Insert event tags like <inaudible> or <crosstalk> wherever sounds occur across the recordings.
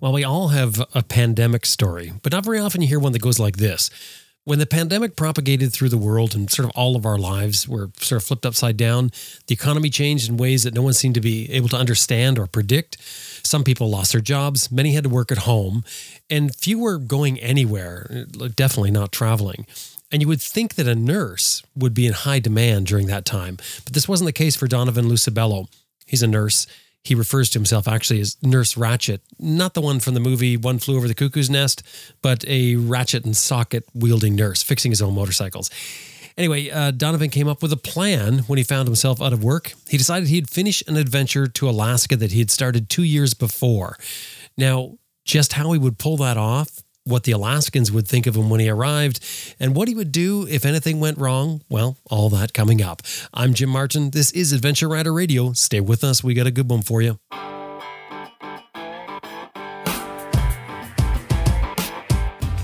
Well, we all have a pandemic story, but not very often you hear one that goes like this. When the pandemic propagated through the world and sort of all of our lives were sort of flipped upside down, the economy changed in ways that no one seemed to be able to understand or predict. Some people lost their jobs, many had to work at home, and few were going anywhere, definitely not traveling. And you would think that a nurse would be in high demand during that time, but this wasn't the case for Donovan Lucibello. He's a nurse he refers to himself actually as Nurse Ratchet, not the one from the movie One Flew Over the Cuckoo's Nest, but a ratchet and socket wielding nurse fixing his own motorcycles. Anyway, uh, Donovan came up with a plan when he found himself out of work. He decided he'd finish an adventure to Alaska that he had started two years before. Now, just how he would pull that off what the Alaskans would think of him when he arrived, and what he would do if anything went wrong. Well, all that coming up. I'm Jim Martin. This is Adventure Rider Radio. Stay with us. We got a good one for you.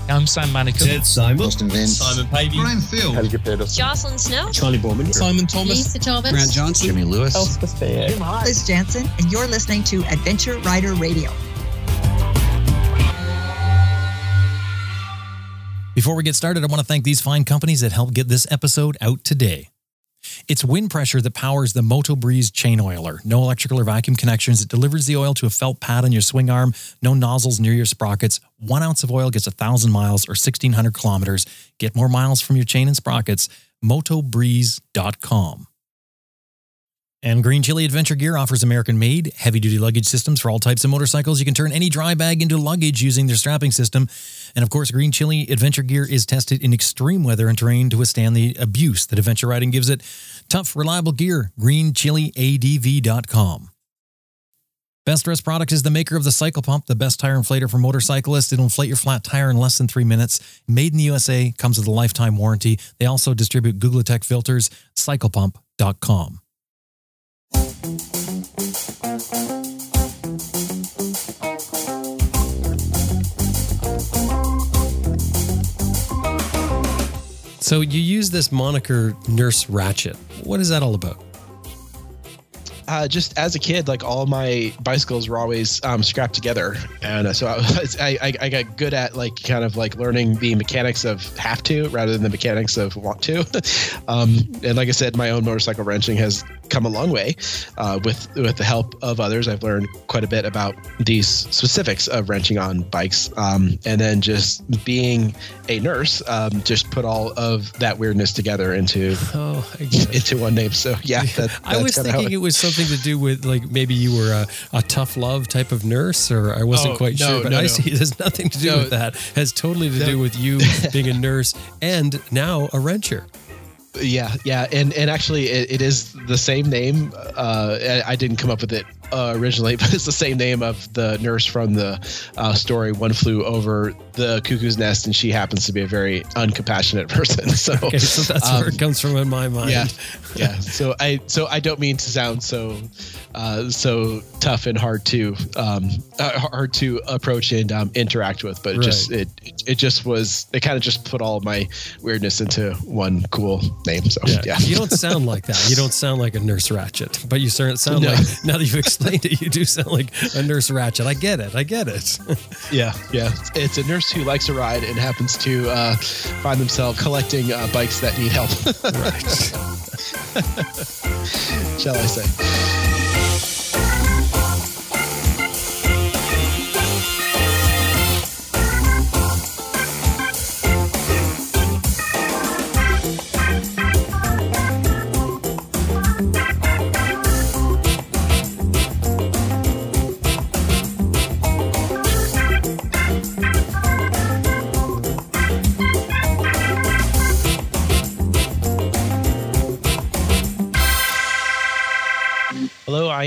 I'm Sam Manicum. Ted Simon. Austin Vince. Simon Pavey. Brian Field. Helge Pedersen. Jocelyn Snow. Charley Boorman. Simon Thomas. Lisa Thomas. Grant Johnson. Jimmy Lewis. Elspeth Bayek. Liz Jansen, and you're listening to Adventure Rider Radio. Before we get started, I want to thank these fine companies that helped get this episode out today. It's wind pressure that powers the Moto Breeze chain oiler. No electrical or vacuum connections. It delivers the oil to a felt pad on your swing arm. No nozzles near your sprockets. One ounce of oil gets a thousand miles or 1600 kilometers. Get more miles from your chain and sprockets. MotoBreeze.com. And Green Chili Adventure Gear offers American made, heavy duty luggage systems for all types of motorcycles. You can turn any dry bag into luggage using their strapping system. And of course, Green Chili Adventure Gear is tested in extreme weather and terrain to withstand the abuse that adventure riding gives it. Tough, reliable gear. GreenChiliADV.com. Best Rest Products is the maker of the Cycle Pump, the best tire inflator for motorcyclists. It'll inflate your flat tire in less than three minutes. Made in the USA, comes with a lifetime warranty. They also distribute Googletech filters. CyclePump.com. So you use this moniker Nurse Ratchet. What is that all about? uh, just as a kid, like all my bicycles were always um, scrapped together, and uh, so I, was, <laughs> I, I got good at like kind of like learning the mechanics of have to rather than the mechanics of want to. <laughs> um, and like I said, my own motorcycle wrenching has come a long way uh, with with the help of others. I've learned quite a bit about these specifics of wrenching on bikes, um, and then just being a nurse, um, just put all of that weirdness together into <laughs> oh, into one name. So yeah, <laughs> that, I was thinking it was something to do with like maybe you were a, a tough love type of nurse, or I wasn't oh, quite no, sure. But no, I no. see <laughs> it has nothing to do with that. It has totally to do with you being a nurse and now a wrencher. Yeah, yeah, and and actually, it, it is the same name. Uh, I I didn't come up with it uh, originally, <laughs> but it's the same name of the nurse from the uh, story. One flew over the cuckoo's nest, and she happens to be a very uncompassionate <laughs> person. So, Okay, so that's where um, it comes from in my mind. yeah, yeah. So I so I don't mean to sound so uh, so tough and hard to um, uh, hard to approach and um, interact with, but it just it it just was it kind of just put all my weirdness into one cool name. So Yeah. yeah, You don't <laughs> sound like that. You don't sound like a nurse ratchet, but you sound No. like now that you've explained it, you do sound like a nurse ratchet. I get it. I get it. <laughs> Yeah, yeah. It's a nurse who likes to ride and happens to uh, find themselves collecting uh, bikes that need help. <laughs> right. Shall I say?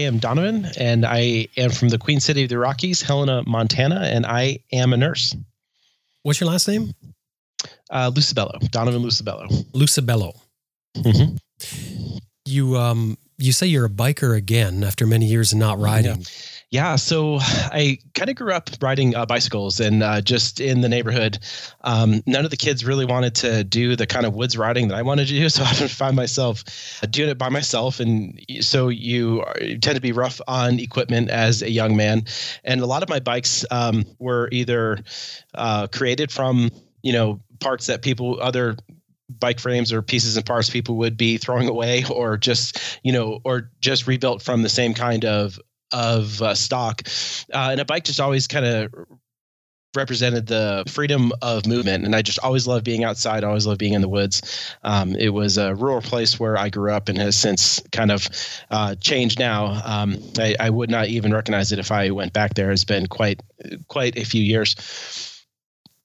Am Donovan, and I am from the Queen City of the Rockies, Helena, Montana, and I am a nurse. What's your last name? Uh, Lucibello, Donovan Lucibello. Lucibello. Mhm. You um you say you're a biker again after many years of not riding. Yeah, so I kind of grew up riding uh, bicycles and uh, just in the neighborhood. Um, none of the kids really wanted to do the kind of woods riding that I wanted to do, <laughs> so I would find myself doing it by myself. And so you, are, you tend to be rough on equipment as a young man, and a lot of my bikes um, were either uh, created from you know parts that people other bike frames or pieces and parts people would be throwing away or just you know or just rebuilt from the same kind of of uh, stock, uh, and a bike just always kind of represented the freedom of movement and i just always loved being outside always loved being in the woods. Um, it was a rural place where i grew up and has since kind of uh, changed now. Um, I, I, would not even recognize it if i went back there. It's been quite quite a few years.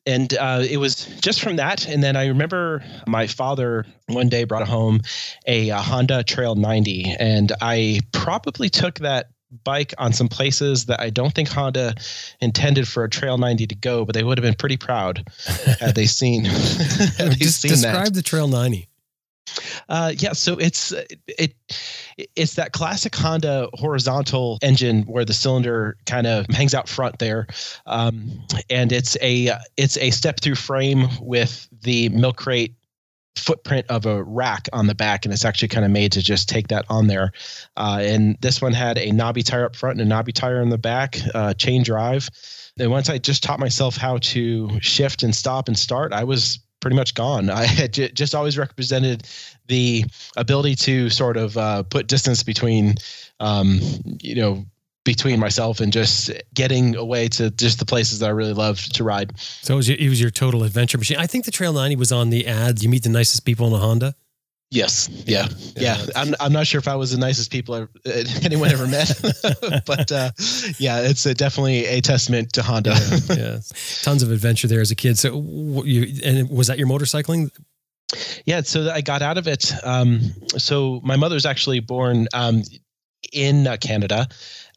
And uh, it was just from that and then i remember my father one day brought home a, a honda trail 90 and i probably took that bike on some places that I don't think Honda intended for a Trail 90 to go, but they would have been pretty proud <laughs> had they seen. <laughs> had they seen describe that. the Trail 90. Uh, yeah, so it's it it's that classic Honda horizontal engine where the cylinder kind of hangs out front there, um, and it's a it's a step through frame with the milk crate footprint of a rack on the back, and it's actually kind of made to just take that on there. Uh, and this one had a knobby tire up front and a knobby tire in the back, uh, chain drive. And once I just taught myself how to shift and stop and start, I was pretty much gone. <laughs> I had j- just always represented the ability to sort of uh, put distance between, um, you know, between myself and just getting away to just the places that I really love to ride. So it was, your, it was your total adventure machine. I think the Trail 90 was on the ad. You meet the nicest people in a Honda. Yes. Yeah. Yeah. yeah. I'm, I'm not sure if I was the nicest people <laughs> anyone ever met, <laughs> but uh, yeah, it's a, definitely a testament to Honda. yeah, yeah. Tons of adventure there as a kid. So you, and was that your motorcycling? Yeah. So I got out of it. Um, so my mother's actually born um, in uh, Canada.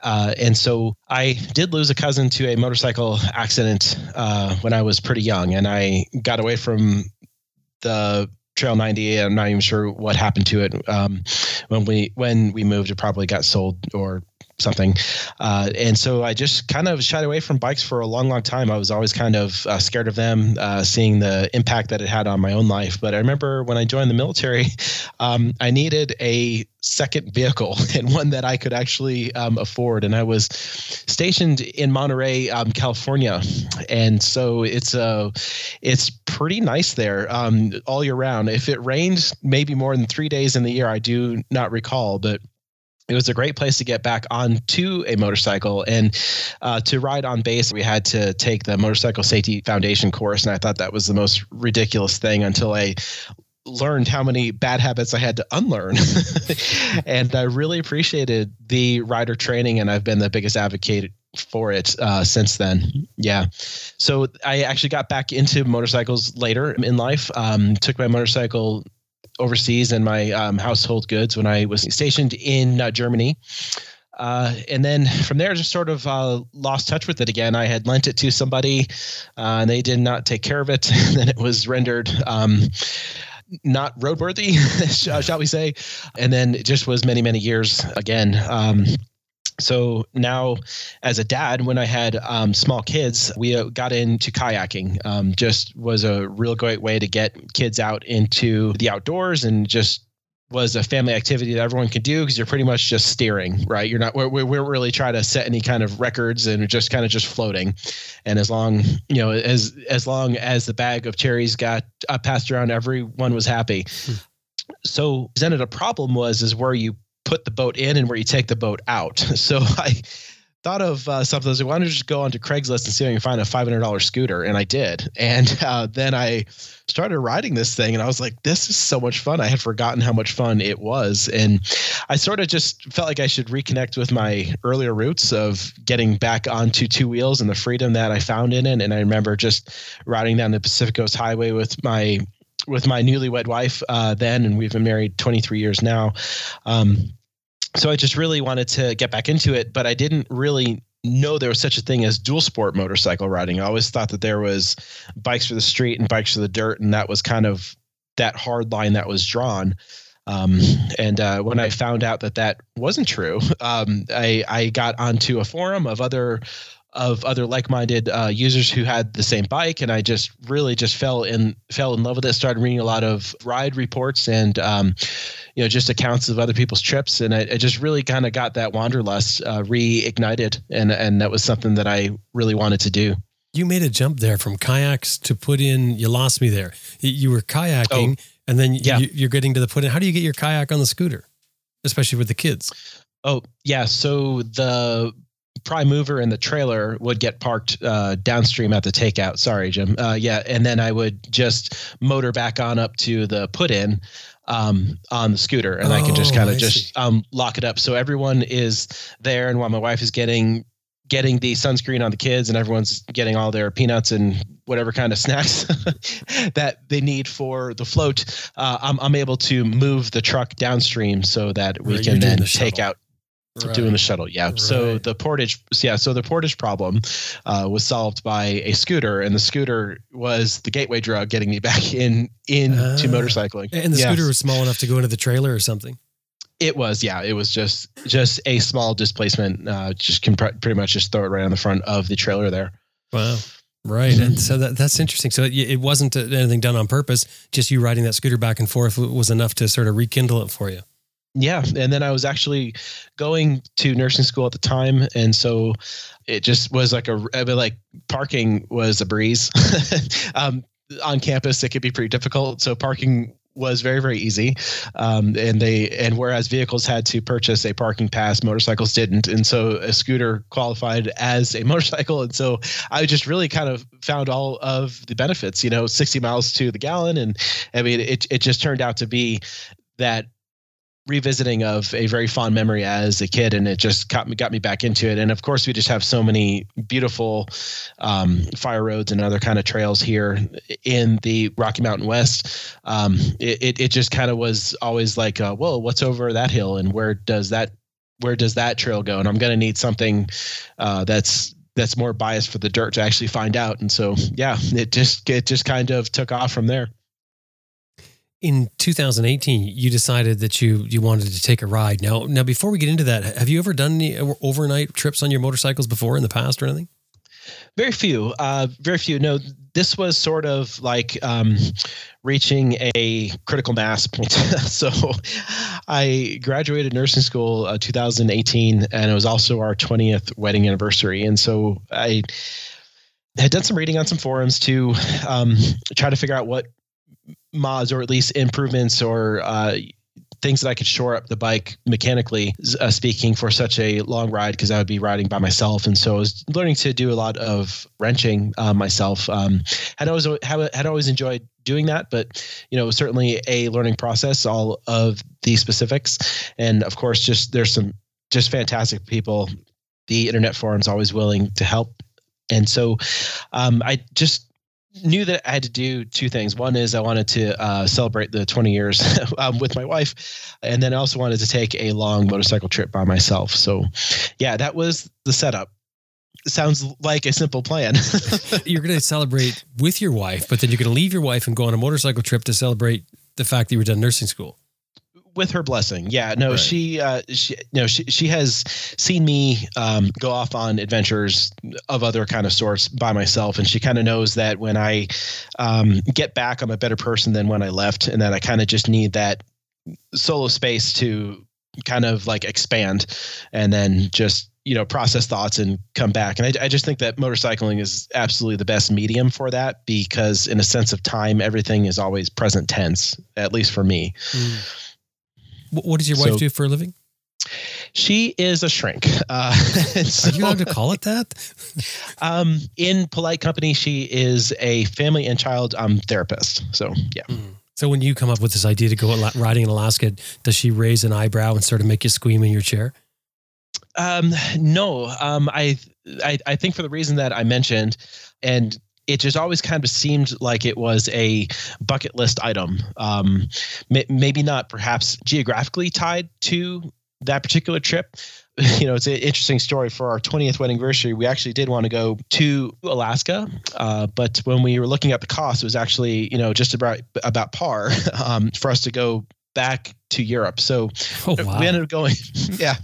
Uh, and so I did lose a cousin to a motorcycle accident uh, when I was pretty young, and I got away from the Trail 90. I'm not even sure what happened to it. Um, when we when we moved, it probably got sold or something. Uh, and so I just kind of shied away from bikes for a long, long time. I was always kind of uh, scared of them, uh, seeing the impact that it had on my own life. But I remember when I joined the military, <laughs> um, I needed a second vehicle <laughs> and one that I could actually um, afford. And I was stationed in Monterey, um, California, and so it's a uh, it's pretty nice there um, all year round. If it rains, maybe more than three days in the year, I do not recall, but it was a great place to get back onto a motorcycle and uh, to ride on base we had to take the motorcycle safety foundation course and i thought that was the most ridiculous thing until i learned how many bad habits i had to unlearn <laughs> and i really appreciated the rider training and i've been the biggest advocate for it uh, since then. Yeah. So I actually got back into motorcycles later in life. Um, took my motorcycle overseas and my um, household goods when I was stationed in uh, Germany. Uh, and then from there, just sort of uh, lost touch with it again. I had lent it to somebody, uh, and they did not take care of it. <laughs> and then it was rendered um, not roadworthy, <laughs> shall we say? And then it just was many, many years again. Um, so now as a dad when i had um, small kids we uh, got into kayaking um, just was a real great way to get kids out into the outdoors and just was a family activity that everyone could do because you're pretty much just steering right you're not we're, we're really trying to set any kind of records and just kind of just floating and as long you know as as long as the bag of cherries got uh, passed around everyone was happy hmm. so presented a problem was is where you put the boat in and where you take the boat out. <laughs> So I thought of uh, something. I was like, why don't you just go onto Craigslist and see if you can find a $500 scooter? And I did. <laughs> And uh, then I started riding this thing and I was like, this is so much fun. I had forgotten how much fun it was. And I sort of just felt like I should reconnect with my earlier roots of getting back onto two wheels and the freedom that I found in it. And I remember just riding down the Pacific Coast Highway with my with my newlywed wife uh, then, and we've been married 23 years now. Um, so I just really wanted to get back into it, but I didn't really know there was such a thing as dual sport motorcycle riding. I always thought that there was bikes for the street and bikes for the dirt, and that was kind of that hard line that was drawn. Um, and uh, when I found out that that wasn't true, um, I, I got onto a forum of other of other like-minded uh, users who had the same bike, and I just really just fell in fell in love with it. Started reading a lot of ride reports and um, you know just accounts of other people's trips, and I, I just really kind of got that wanderlust uh, reignited, and and that was something that I really wanted to do. You made a jump there from kayaks to put in. You lost me there. You were kayaking, oh, and then yeah. you, are getting to the put in. How do you get your kayak on the scooter, especially with the kids? Oh yeah, so the prime mover and the trailer would get parked uh, downstream at the takeout. Sorry, Jim. Uh, yeah, and then I would just motor back on up to the put in um, on the scooter, and oh, I can just kind of just um, lock it up. So everyone is there, and while my wife is getting getting the sunscreen on the kids, and everyone's getting all their peanuts and whatever kind of <laughs> snacks <laughs> that they need for the float, uh, I'm, I'm able to move the truck downstream so that we right, can then the take out Right. doing the shuttle yeah right. so the portage yeah so the portage problem uh, was solved by a scooter and the scooter was the gateway drug getting me <laughs> back in into uh, motorcycling and the yes. scooter was small enough to go into the trailer or something it was yeah it was just just a small displacement uh, just can pr- pretty much just throw it right on the front of the trailer there wow Right. And so that, that's interesting. So it, it wasn't anything done on purpose. Just you riding that scooter back and forth was enough to sort of rekindle it for you yeah and then i was actually going to nursing school at the time and so it just was like a like parking was a breeze. <laughs> Um, on campus it could be pretty difficult so parking was very very easy. Um, and they and whereas vehicles had to purchase a parking pass motorcycles didn't and so a scooter qualified as a <laughs> motorcycle and so i just really kind of found all of the benefits you know 60 miles to the gallon and i mean it, it just turned out to be that revisiting of a very fond memory as a kid and it just got me got me back into it. And of course we just have so many beautiful um, fire roads and other kind of trails here in the rocky mountain west. Um, it, it, just kind of was always like uh, whoa what's over that hill and where does that where does that trail go? And i'm going to need something uh, that's that's more biased for the dirt to actually find out. And so yeah it just it just kind of took off from there in 2018 you decided that you you wanted to take a ride. Now now before we get into that have you ever done any overnight trips on your motorcycles before in the past or anything? Very few uh, very few. No this was sort of like um, reaching a critical mass point. <laughs> So i graduated nursing school uh, 2018 and it was also our 20th wedding anniversary. And so i had done some reading on some forums to um, try to figure out what mods or at least improvements or uh, things that I could shore up the bike mechanically uh, speaking for such a long ride because I would be riding by myself. And so I was learning to do a lot of wrenching uh, myself. Um, had always had always enjoyed doing that, but you know, it was certainly a learning process, all of the specifics. And of course, just there's some just fantastic people. The internet forums always willing to help. And so um, I just knew that I had to do two things. One is I wanted to uh, celebrate the 20 years <laughs> um, with my wife, and then I also wanted to take a long motorcycle trip by myself. So, yeah, that was the setup. Sounds like a simple plan. <laughs> you're going to celebrate with your wife, but then you're going to leave your wife and go on a motorcycle trip to celebrate the fact that you were done nursing school with her blessing. Yeah, no, right. she, uh, she, no, she, she has seen me um, go off on adventures of other kind of sorts by myself, and she kind of knows that when I um, get back, I'm a better person than when I left, and that I kind of just need that solo space to kind of like expand, and then just you know process thoughts and come back. And I, I just think that motorcycling is absolutely the best medium for that because, in a sense of time, everything is always present tense, at least for me. Mm what does your wife so, do for a living? She is a shrink. Uh, so, <laughs> Are you allowed to call it that? <laughs> um, in polite company, she is a family and child um, therapist. So, yeah. Mm. So, when you come up with this idea to go riding in Alaska, does she raise an eyebrow and sort of make you squeam in your chair? Um, no. Um, I, I, I think for the reason that I mentioned, and it just always kind of seemed like it was a bucket list item. Um, maybe not perhaps geographically tied to that particular trip. <laughs> You know, it's an interesting story. For our 20th wedding anniversary, we actually did want to go to Alaska, uh, but when we were looking at the cost, it was actually you know just about about par <laughs> um, for us to go back to Europe. So Oh wow. we ended up going, <laughs> yeah.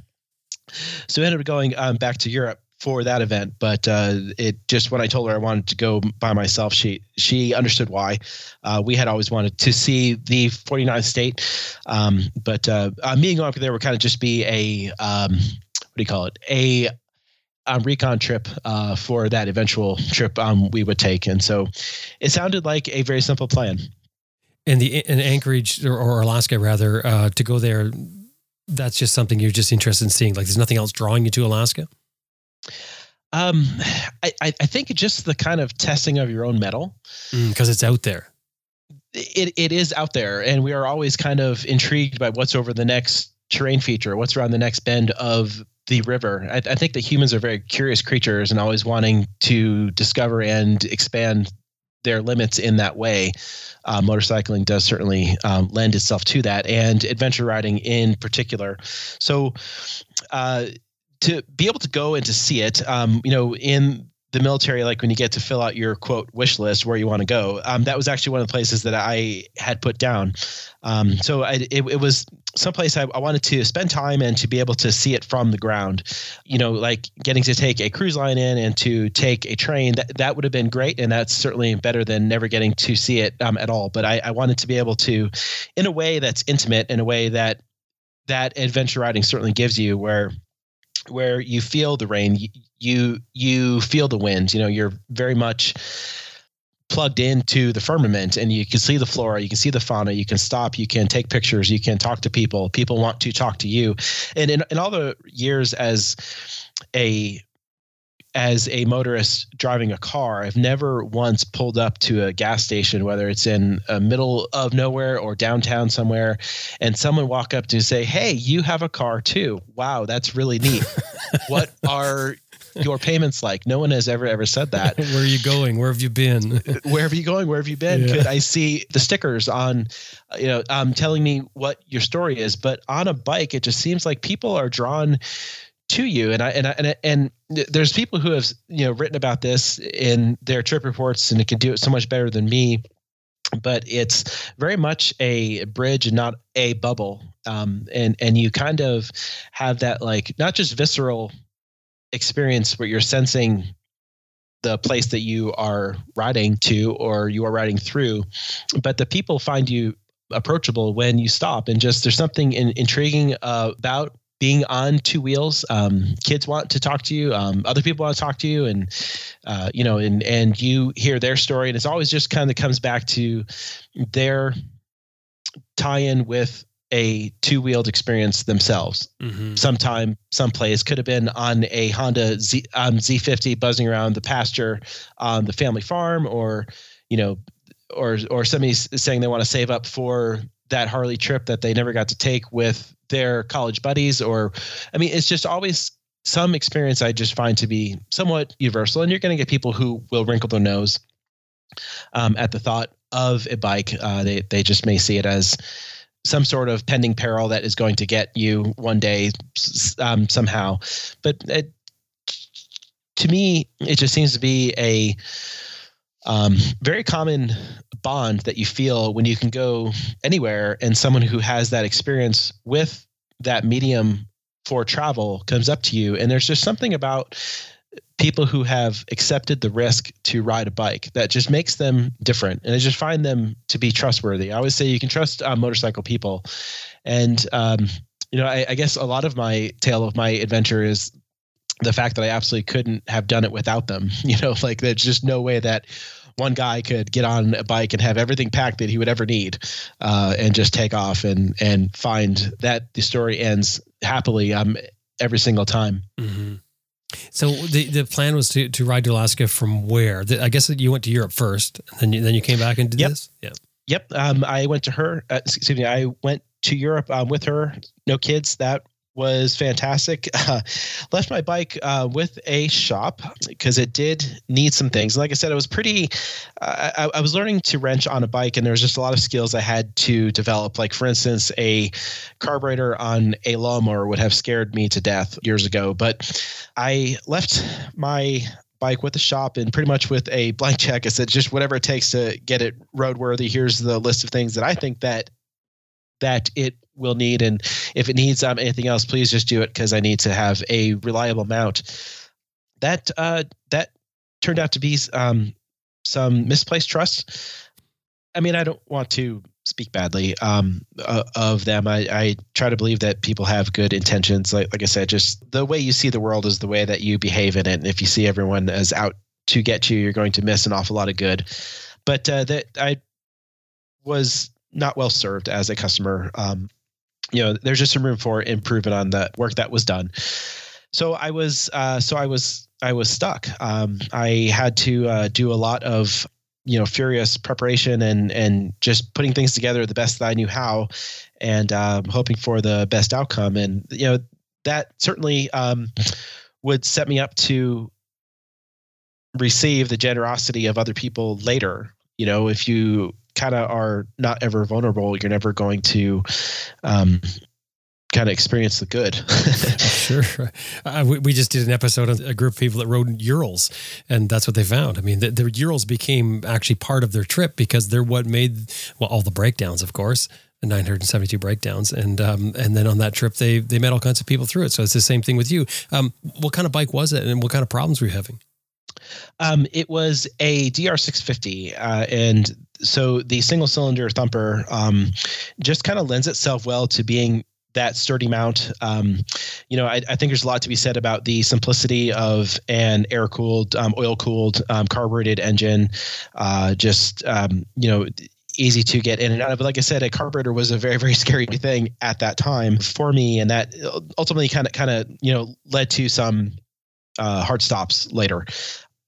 So we ended up going um, back to Europe for that event, but uh, it just when I told her I wanted to go by myself, she she understood why. Uh, we had always wanted to see the 49th state, um, but uh, uh, me going up there would kind of just be a um, what do you call it a recon trip uh, for that eventual trip um, we would take, and so it sounded like a very simple plan. and the in Anchorage or, or Alaska rather uh, to go there. That's just something you're just interested in seeing. Like, there's nothing else drawing you to Alaska. Um, <sighs> I, I think just the kind of testing of your own mettle. because it's out there. it, it is out there and we are always kind of intrigued by what's over the next terrain feature what's around the next bend of the river I, I think that humans are very curious creatures and always wanting to discover and expand their limits in that way uh, motorcycling does certainly um, lend itself to that and adventure riding in particular so uh, to be able to go and to see it um, you know in the military, like when you get to fill out your quote wish list where you want to go, um, that was actually one of the places that I had put down. Um, so I, it, it was someplace I, I wanted to spend time and to be able to see it from the ground. You know, like getting to take a cruise line in and to take a train. That that would have been great, and that's certainly better than never getting to see it um, at all. But I, I wanted to be able to, in a way that's intimate, in a way that that adventure riding certainly gives you, where where you feel the rain you, you feel the wind you know you're very much plugged into the firmament and you can see the flora you can see the fauna you can stop you can take pictures you can talk to people people want to talk to you. And in, in all the years as a as a motorist driving a car, I've never once pulled up to a gas station, whether it's in a middle of nowhere or downtown somewhere, and someone walk up to say, "Hey, you have a car too? Wow, that's really neat. <laughs> what are your payments like?" No one has ever ever said that. <laughs> Where are you going? Where have you been? <laughs> Where have you going? Where have you been? Yeah. Could I see the stickers on, uh, you know, um, telling me what your story is? But on a bike, it just seems like people are drawn to you. And I and I, and and there's people who have you know written about this in their trip reports and it can do it so much better than me. But it's very much a bridge and not a bubble. Um, and and you kind of have that like not just visceral experience where you're sensing the place that you are riding to or you are riding through. But the people find you approachable when you stop. And just there's something in, intriguing uh, about being on two wheels um, kids want to talk to you um, other people want to talk to you and uh, you know and and you hear their story and it's always just kind of comes back to their tie-in with a two-wheeled experience themselves Mhm. sometime someplace could have been on a honda Z, um, z50 buzzing around the pasture on the family farm or you know or or somebody's saying they want to save up for that harley trip that they never got to take with their college buddies or i mean it's just always some experience i just find to be somewhat universal and you're going to get people who will wrinkle their nose um, at the thought of a bike. Uh, they, they just may see it as some sort of pending peril that is going to get you one day um, somehow. But it, to me it just seems to be a um, very common bond that you feel when you can go anywhere and someone who has that experience with that medium for travel comes up to you and there's just something about people who have accepted the risk to ride a bike that just makes them different and i just find them to be trustworthy. I always say you can trust uh, motorcycle people and um, you know I, I guess a lot of my tale of my adventure is the fact that i absolutely couldn't have done it without them <laughs> you know like there's just no way that one guy could get on a bike and have everything packed that he would ever need uh, and just take off and and find that the story ends happily um, every single time Mhm. So the the plan was to to ride to Alaska from where? I guess that you went to Europe first, and then you, then you came back and did Yep. this. Yeah. Yep. Um, I went to her. Uh, excuse me. I went to Europe um, with her. No kids. That was fantastic. <laughs> Uh, left my bike uh, with a shop because it did need some things. Like I said, it was pretty. Uh, I, I was learning to wrench on a bike, and there was just a lot of skills I had to develop. Like for instance, a carburetor on a lawnmower would have scared me to death years ago. But I left my bike with the shop and pretty much with a blank check. I said, just whatever it takes to get it roadworthy. Here's the list of things that I think that that it will need. And if it needs um, anything else, please just do it because I need to have a reliable mount. That uh, that turned out to be um, some misplaced trust. I mean, I don't want to speak badly um, uh, of them. I, I, try to believe that people have good intentions. Like, like I said, just the way you see the world is the way that you behave in it. And if you see everyone as out to get you, you're going to miss an awful lot of good. But uh, that I was not well served as a customer. Um, you know, there's just some room for improvement on the work that was done. So I was, uh, so I was, I was stuck. Um, I had to uh, do a lot of you know furious preparation and and just putting things together the best that I knew how, and um, hoping for the best outcome. And you know that certainly um, would set me up to receive the generosity of other people later. You know, if you kind of are not ever vulnerable, you're never going to um, kind of experience the good. <laughs> sure. Uh, we, we, just did an episode on a group of people that rode Urals, and that's what they found. I mean, the, the Urals became actually part of their trip because they're what made well all the breakdowns, of course. The 972 breakdowns, and um, and then on that trip they they met all kinds of people through it. So it's the same thing with you. Um, what kind of bike was it, and what kind of problems were you having? Um, it was a DR650, uh, and so the single cylinder thumper um, just kind of lends itself well to being that sturdy mount. Um, you know, I, I, think there's a lot to be said about the simplicity of an air cooled, um, oil cooled, um, carbureted engine. Uh, just, um, you know, easy to get in and out of. But like I said, a carburetor was a very, very <laughs> scary thing at that time for me. And that ultimately kind of, kind of, you know, led to some uh, hard stops later,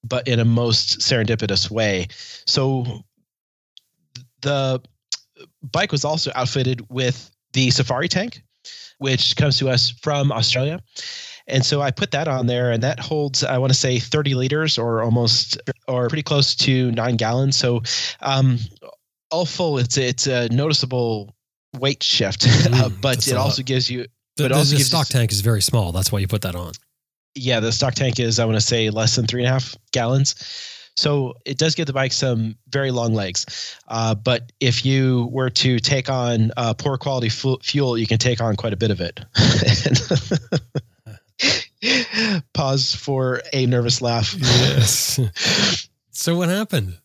but in a most serendipitous way. So the bike was also outfitted with the Safari tank, which comes to us from Australia. And so I put that on there, and that holds, I want to say, 30 liters or almost, or pretty close to nine gallons. So, um, all full, it's it's a noticeable weight shift, <laughs> mm, uh, but it also gives you. The, but also the, the stock you, tank is very small. That's why you put that on. Yeah, the stock tank is, I want to say, less than three and a half gallons. So it does give the bike some very long legs. Uh, but if you were to take on uh, poor quality fu- fuel, you can take on quite a bit of it. <laughs> Pause for a nervous laugh. Yes. <laughs> so what happened?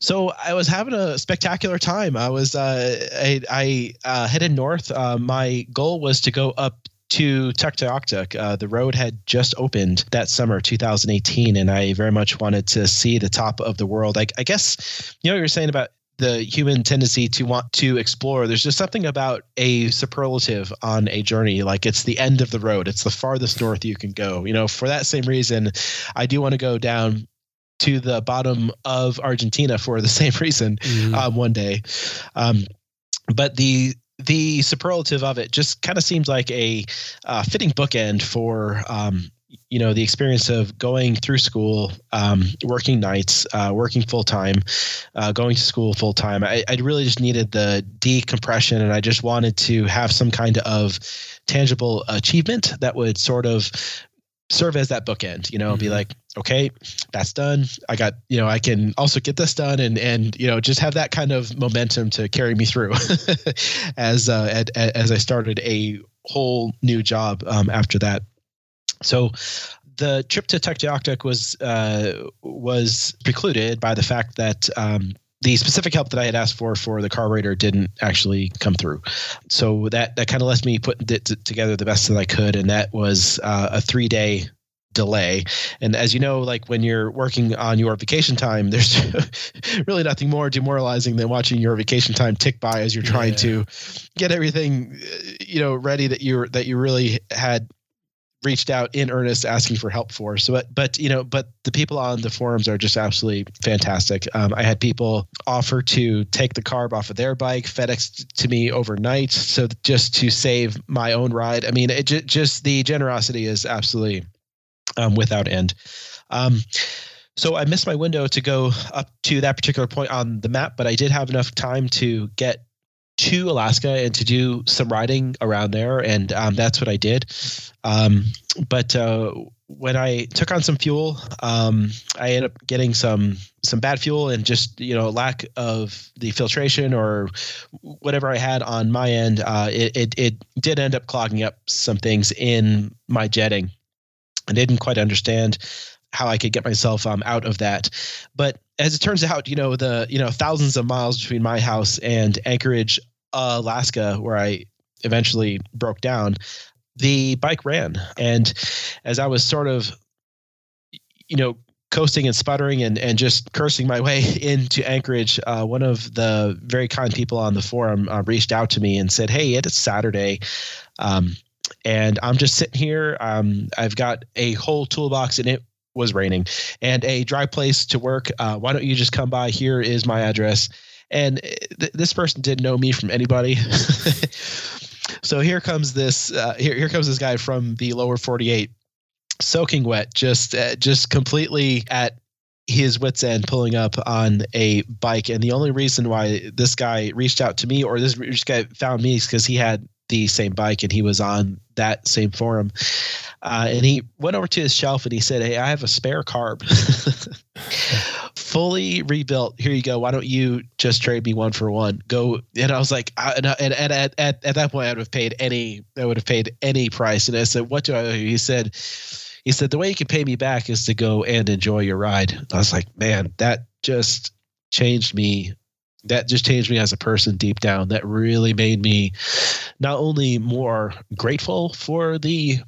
So I was having a spectacular time. I was uh, I, I uh, headed north. Uh, my goal was to go up to Tuktoyaktuk. Uh, the road had just opened that summer, 2018, and I very much wanted to see the top of the world. I, I guess, you know, you're saying about the human tendency to want to explore. There's just something about a superlative on a journey. Like it's the end of the road. It's the farthest north you can go. You know, for that same reason, I do want to go down to the bottom of Argentina for the <laughs> same reason mm-hmm. um, one day. Um, but the the superlative of it just kind of seems like a uh, fitting bookend for um, you know the experience of going through school um, working nights uh, working full-time uh, going to school full-time I, I really just needed the decompression and i just wanted to have some kind of tangible achievement that would sort of serve as that bookend you know mm-hmm. be like okay that's done i got you know i can also get this done and and you know just have that kind of momentum to carry me through <laughs> as uh at, as i started a whole new job um, after that so the trip to Tuktoyaktuk was uh, was precluded by the fact that um, the specific help that I had asked for for the carburetor didn't actually come through. So that that kind of left me put it together the best that I could, and that was uh, a three day delay. And as you know, like when you're working on your vacation time, <laughs> there's really nothing more demoralizing than watching your vacation time tick by as you're trying yeah. to get everything, you know, ready that you that you really had reached out in earnest asking for help for. So, but, but you know, but the people on the forums are just absolutely fantastic. Um, I had people offer to take the carb off of their bike, FedEx to me overnight, so just to save my own ride. I mean, it j- just the generosity is absolutely um, without end. Um, so I missed my window to go up to that particular point on the map, but I did have enough time to get to Alaska and to do some riding around there, and um, that's what I did. Um, but uh, when I took on some fuel, um, I ended up getting some some bad fuel and just you know lack of the filtration or whatever I had on my end. Uh, it, it it did end up clogging up some things in my jetting. I didn't quite understand how I could get myself um, out of that, but as it turns out, you know the you know thousands of miles between my house and Anchorage, Alaska, where I eventually broke down the bike ran. And as I was sort of, you know, coasting and sputtering and, and just cursing my way <laughs> into Anchorage, uh, one of the very kind people on the forum uh, reached out to me and said, Hey, it's Saturday. Um, and I'm just sitting here. Um, I've got a whole toolbox and it was raining and a dry place to work. Uh, why don't you just come by? Here is my address. And uh, th- this person didn't know me from anybody. <laughs> So here comes this uh, here here comes this guy from the lower 48 soaking wet just uh, just completely at his wits end pulling up on a bike and the only reason why this guy reached out to me or this, this guy found me is because he had the same bike and he was on that same forum uh, and he went over to his shelf and he said hey i have a spare carb <laughs> fully rebuilt. Here you go. Why don't you just trade me one for one? Go. And I was like, I, and, and, and at, at, at that point, I would have paid any, I would have paid any price. And I said, what do I owe you? He said, he said, the way you can pay me back is to go and enjoy your ride. I was like, man, that just changed me. That just changed me as a person deep down. That really made me not only more grateful for the,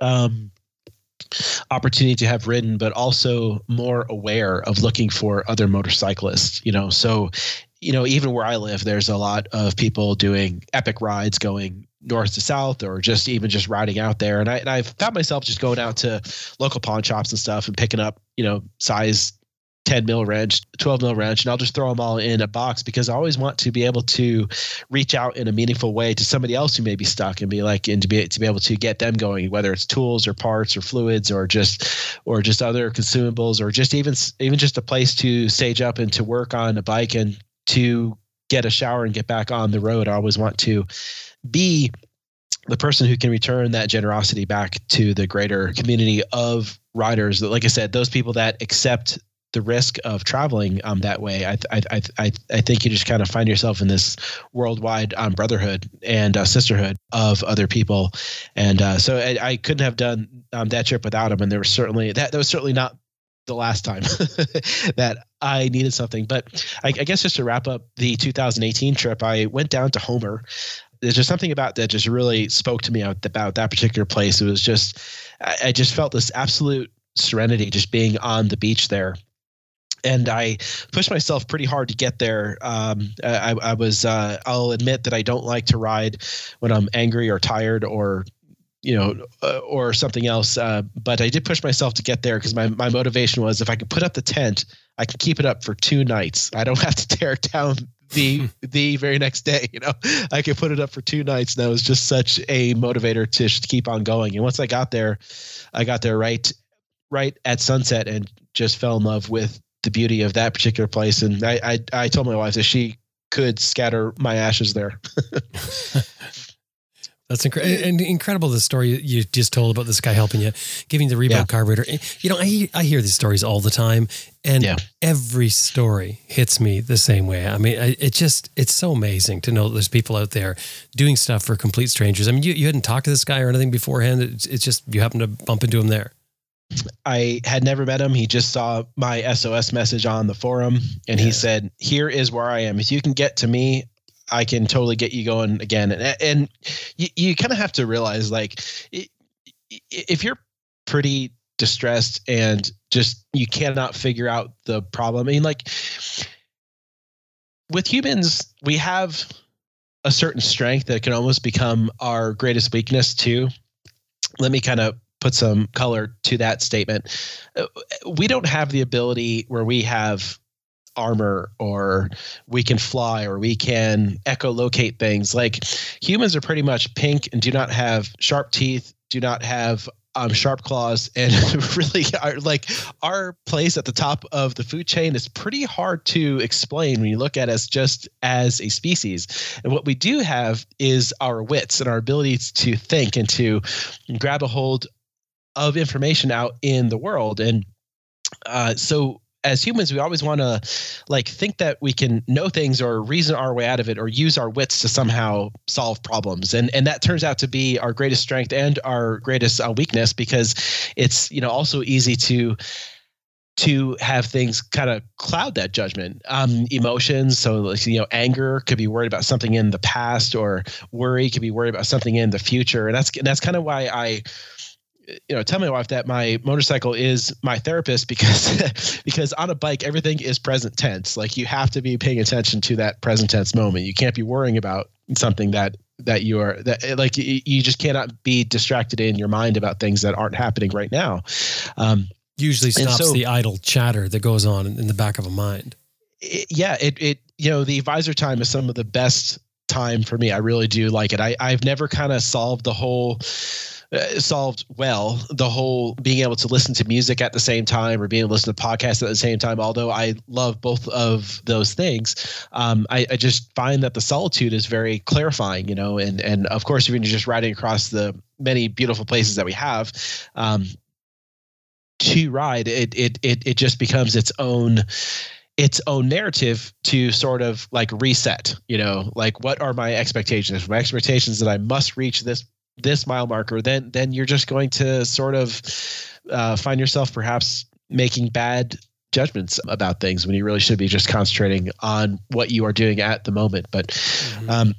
um, opportunity to have ridden, but also more aware of looking for other motorcyclists. You know, so you know, even where I live, there's a lot of people doing epic rides going north to south or just even just riding out there. And I and I've found myself just going out to local pawn shops and stuff and picking up, you know, size 10 mil wrench, 12 mil wrench, and I'll just throw them all in a box because I always want to be able to reach out in a meaningful way to somebody else who may be stuck and be like, and to be, to be able to get them going, whether it's tools or parts or fluids or just, or just other consumables or just even, even just a place to stage up and to work on a bike and to get a shower and get back on the road. I always want to be the person who can return that generosity back to the greater community of riders like i said those people that accept the risk of traveling um, that way, I, I, I, I think you just kind of find yourself in this worldwide um, brotherhood and uh, sisterhood of other people. And uh, so I, I, couldn't have done um, that trip without them. And there was certainly that, that was certainly not the last time <laughs> that I needed something. But I, I guess just to wrap up the 2018 trip, I went down to Homer there's just something about that just really spoke to me about that particular place. It was just, I just felt this absolute serenity just being on the beach there and I pushed myself pretty hard to get there. Um, I, I, was, uh, I'll admit that I don't like to ride when I'm angry or tired or, you know, uh, or something else. Uh, but I did push myself to get there because my, my motivation was if I could put up the tent, I can keep it up for two nights. I don't <laughs> have to tear it down the <laughs> the very next day. You know, I could put it up for two nights. And that was just such a motivator to, to keep on going. And once I got there, I got there right right at sunset and just fell in love with the beauty of that particular place. And I, I, I told my wife that she could scatter my ashes there. <laughs> That's incredible. And incredible the story you just told about this guy helping you, giving the rebuilt yeah. carburetor. You know, I, I hear these stories all the time, and yeah. every story hits me the same way. I mean, it just, it's so amazing to know that there's people out there doing stuff for complete strangers. I mean, you, you hadn't talked to this guy or anything beforehand. It's, it's just, you happened to bump into him there. I had never met him. He just saw my SOS message on the forum and yeah. he said, Here is where I am. If you can get to me, I can totally get you going again. And, and you, you kind of have to realize like, if you're pretty distressed and just you cannot figure out the problem, I mean, like, with humans, we have a certain strength that can almost become our greatest weakness too. Let me kind of put some color to that statement. We don't have the ability where we have armor or we can fly or we can echolocate things. Like humans are pretty much pink and do not have sharp teeth, do not have um, sharp claws, <laughs> and really are like our place at the top of the food chain is pretty hard to explain when you look at us just as a species. And what we do have is our wits and our ability to think and to grab a hold of information out in the world. And uh, so as humans we always want to like think that we can know things or reason our way out of it or use our wits to somehow solve problems. And and that turns out to be our greatest strength and our greatest uh, weakness because it's you know also easy to to have things kind of cloud that judgment. Um, emotions so like, you know anger could be worried about something in the past or worry could be worried about something in the future. And that's that's kind of why i you know tell my wife that my motorcycle is my therapist because <laughs> because on a bike everything is present tense. Like you have to be paying attention to that present tense moment. You can't be worrying about something that that you are that like you just cannot be distracted in your mind about things that aren't happening right now. Um, usually stops so- the idle chatter that goes on in the back of a mind. It, yeah it it you know the visor time is some of the best time for me. I really do like it. I i've never kind of solved the whole uh, solved well the whole being able to listen to music at the same time or being able to listen to podcasts at the same time although i love both of those things um, I, I just find that the solitude is very clarifying you know and and of course when you're just riding across the many beautiful places that we have um, to ride it it it, it just becomes its own its own narrative to sort of like reset you know like what are my expectations? My expectations that i must reach this this mile marker then then you're just going to sort of uh, find yourself perhaps making bad judgments about things when you really should be just concentrating on what you are doing at the moment. But Mm-hmm. um,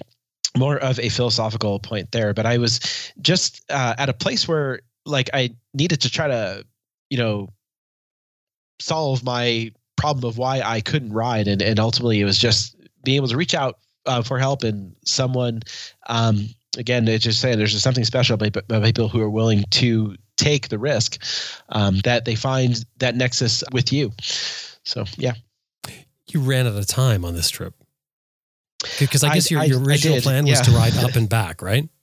more of a philosophical point there. But i was just uh, at a place where like i needed to try to you know solve my problem of why i couldn't ride. And, and ultimately it was just being able to reach out uh, for help and someone um, again it's just saying there's just something special about, about people who are willing to take the risk um, that they find that nexus with you so yeah you ran out of time on this trip because I guess your, I- your I original plan was yeah. to ride up and back, right? <laughs>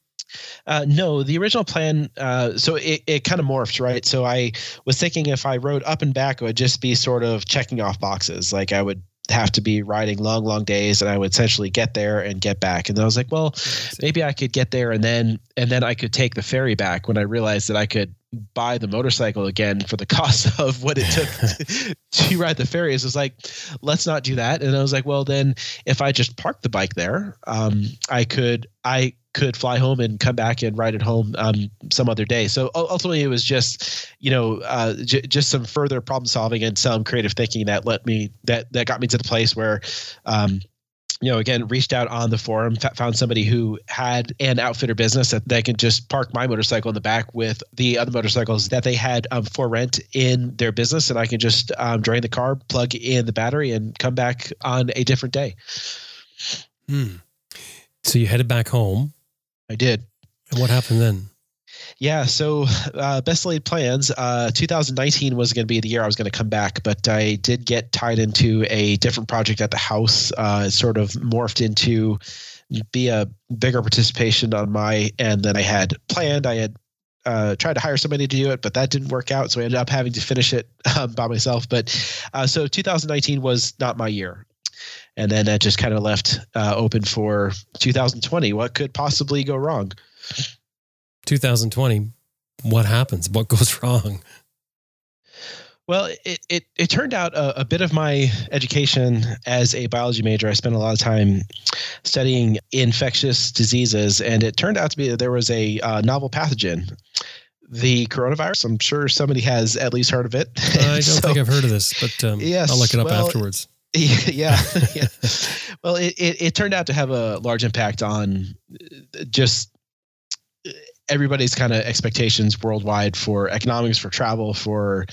Uh, no, the original plan. Uh, so it, it kind of morphed, right? So I was thinking if I rode up and back, it would just be sort of checking off boxes. Like I would have to be riding long, long days, and I would essentially get there and get back. And then I was like, well, maybe I could get there and then and then I could take the ferry back. When I realized that I could buy the motorcycle again for the <laughs> cost of what it took <laughs> to ride the ferry, it was like, let's not do that. And I was like, well, then if I just park the bike there, um, I could I could fly home and come back and ride it home um, some other day. So ultimately, it was just you know uh, j- just some further problem solving and some creative thinking that let me that that got me to the place where. Um, you know, again, reached out on the forum, f- found somebody who had an outfitter business that they could just park my motorcycle in the back with the other motorcycles that they had um, for rent in their business, and I can just um, drain the carb, plug in the battery, and come back on a different day. Hmm. So you headed back home. I did. And what happened then? Yeah, so uh, best laid plans. Uh, 2019 was going to be the year I was going to come back, but I did get tied into a different project at the house. Uh, it sort of morphed into be a bigger participation on my end than I had planned. I had uh, tried to hire somebody to do it, but that didn't work out, so I ended up having to finish it <laughs> um, by myself. But uh, so 2019 was not my year. And then that just kind of left uh, open for 2020. What could possibly go wrong? 2020. What happens? What goes wrong? Well, it, it, it turned out a, a bit of my education as a biology major. I spent a lot of time studying infectious diseases, and it turned out to be that there was a uh, novel pathogen, the coronavirus. I'm sure somebody has at least heard of it. <laughs> I don't So- think I've heard of this, but um, Yes, I'll look it up well, afterwards. <laughs> yeah, <laughs> yeah. Well, it, it, it turned out to have a large impact on uh, just uh, everybody's kind of expectations worldwide for economics, for travel, for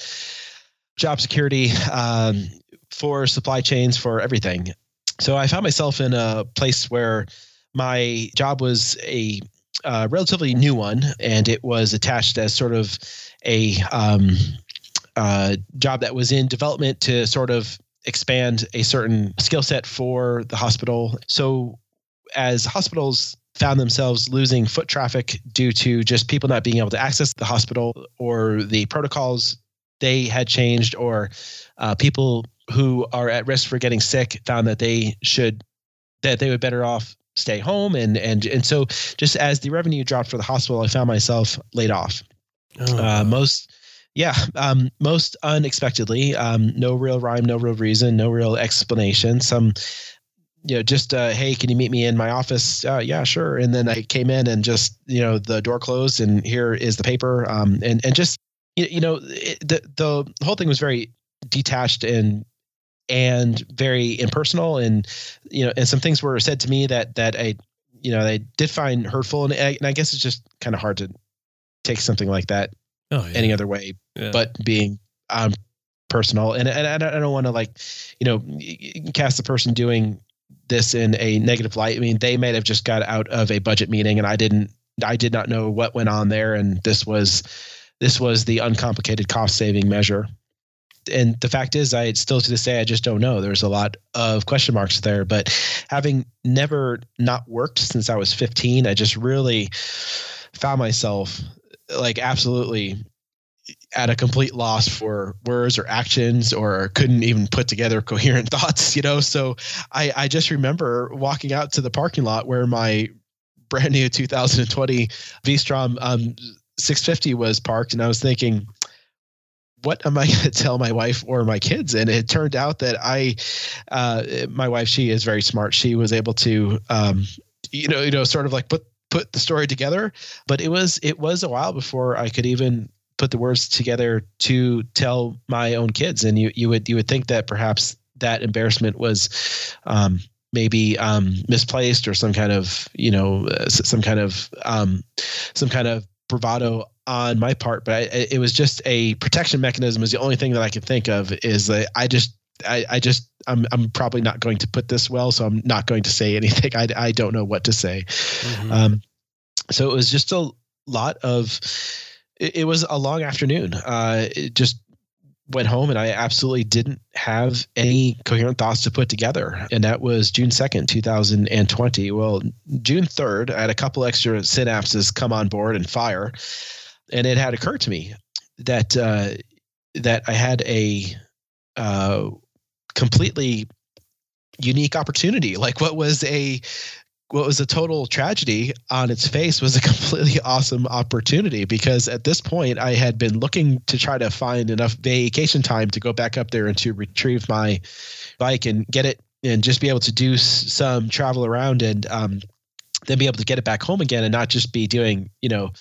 job security, um, for supply chains, for everything. So I found myself in a place where my job was a uh, relatively new one, and it was attached as sort of a um, uh, job that was in development to sort of expand a certain skill set for the hospital. So as hospitals found themselves losing foot traffic due to just people not being able to access the hospital or the protocols they had changed or uh, people who are at risk for getting sick found that they should that they would better off stay home and and and so just as the revenue dropped for the hospital i found myself laid off Oh, uh, most yeah um, most unexpectedly um, no real rhyme no real reason no real explanation some you know just uh, hey can you meet me in my office? Uh, yeah sure. And then i came in and just you know the door closed and here is the paper um, and and just you, you know it, the the whole thing was very detached and and very impersonal and you know and some things were said to me that that i you know i did find hurtful and I, and I guess it's just kind of hard to take something like that oh, yeah. any other way Yeah. but being um personal. And, and I don't, I don't want to like you know cast the person doing this in a negative light. I mean they may have just got out of a budget meeting and i didn't i did not know what went on there. And this was this was the uncomplicated cost saving measure. And the fact is i still to this day i just don't know. There's a lot of question marks there. But having never not worked since i was 15 i just really found myself like absolutely at a complete loss for words or actions or couldn't even put together coherent <laughs> thoughts you know so i i just remember walking out to the parking lot where my brand new 2020 v-strom um 650 was parked and i was thinking what am I going <laughs> to tell my wife or my kids? And it turned out that I, uh, my wife, she is very smart. She was able to, um, you know, you know, sort of like put put the story together. But it was it was a while before I could even put the words together to tell my own kids. And you you would you would think that perhaps that embarrassment was. Um, maybe um, misplaced or some kind of you know uh, some kind of um, some kind of bravado on my part, but I, it was just a protection mechanism. Is the only thing that I could think of. Is that I just, I, I just, I'm, I'm probably not going to put this well, so I'm not going to say <laughs> anything. I, I don't know what to say. Mhm. Um, so it was just a lot of. It, it was a long afternoon. Uh, it just went home and I absolutely didn't have any coherent thoughts to put together. And that was June 2nd, 2020. Well, June 3rd, I had a couple extra synapses come on board and fire. And it had occurred to me that uh, that I had a uh, completely unique opportunity. Like what was a what was a total tragedy on its face was a <laughs> completely awesome opportunity because at this point I had been looking to try to find enough vacation time to go back up there and to retrieve my bike and get it and just be able to do some travel around and um, then be able to get it back home again and not just be doing you know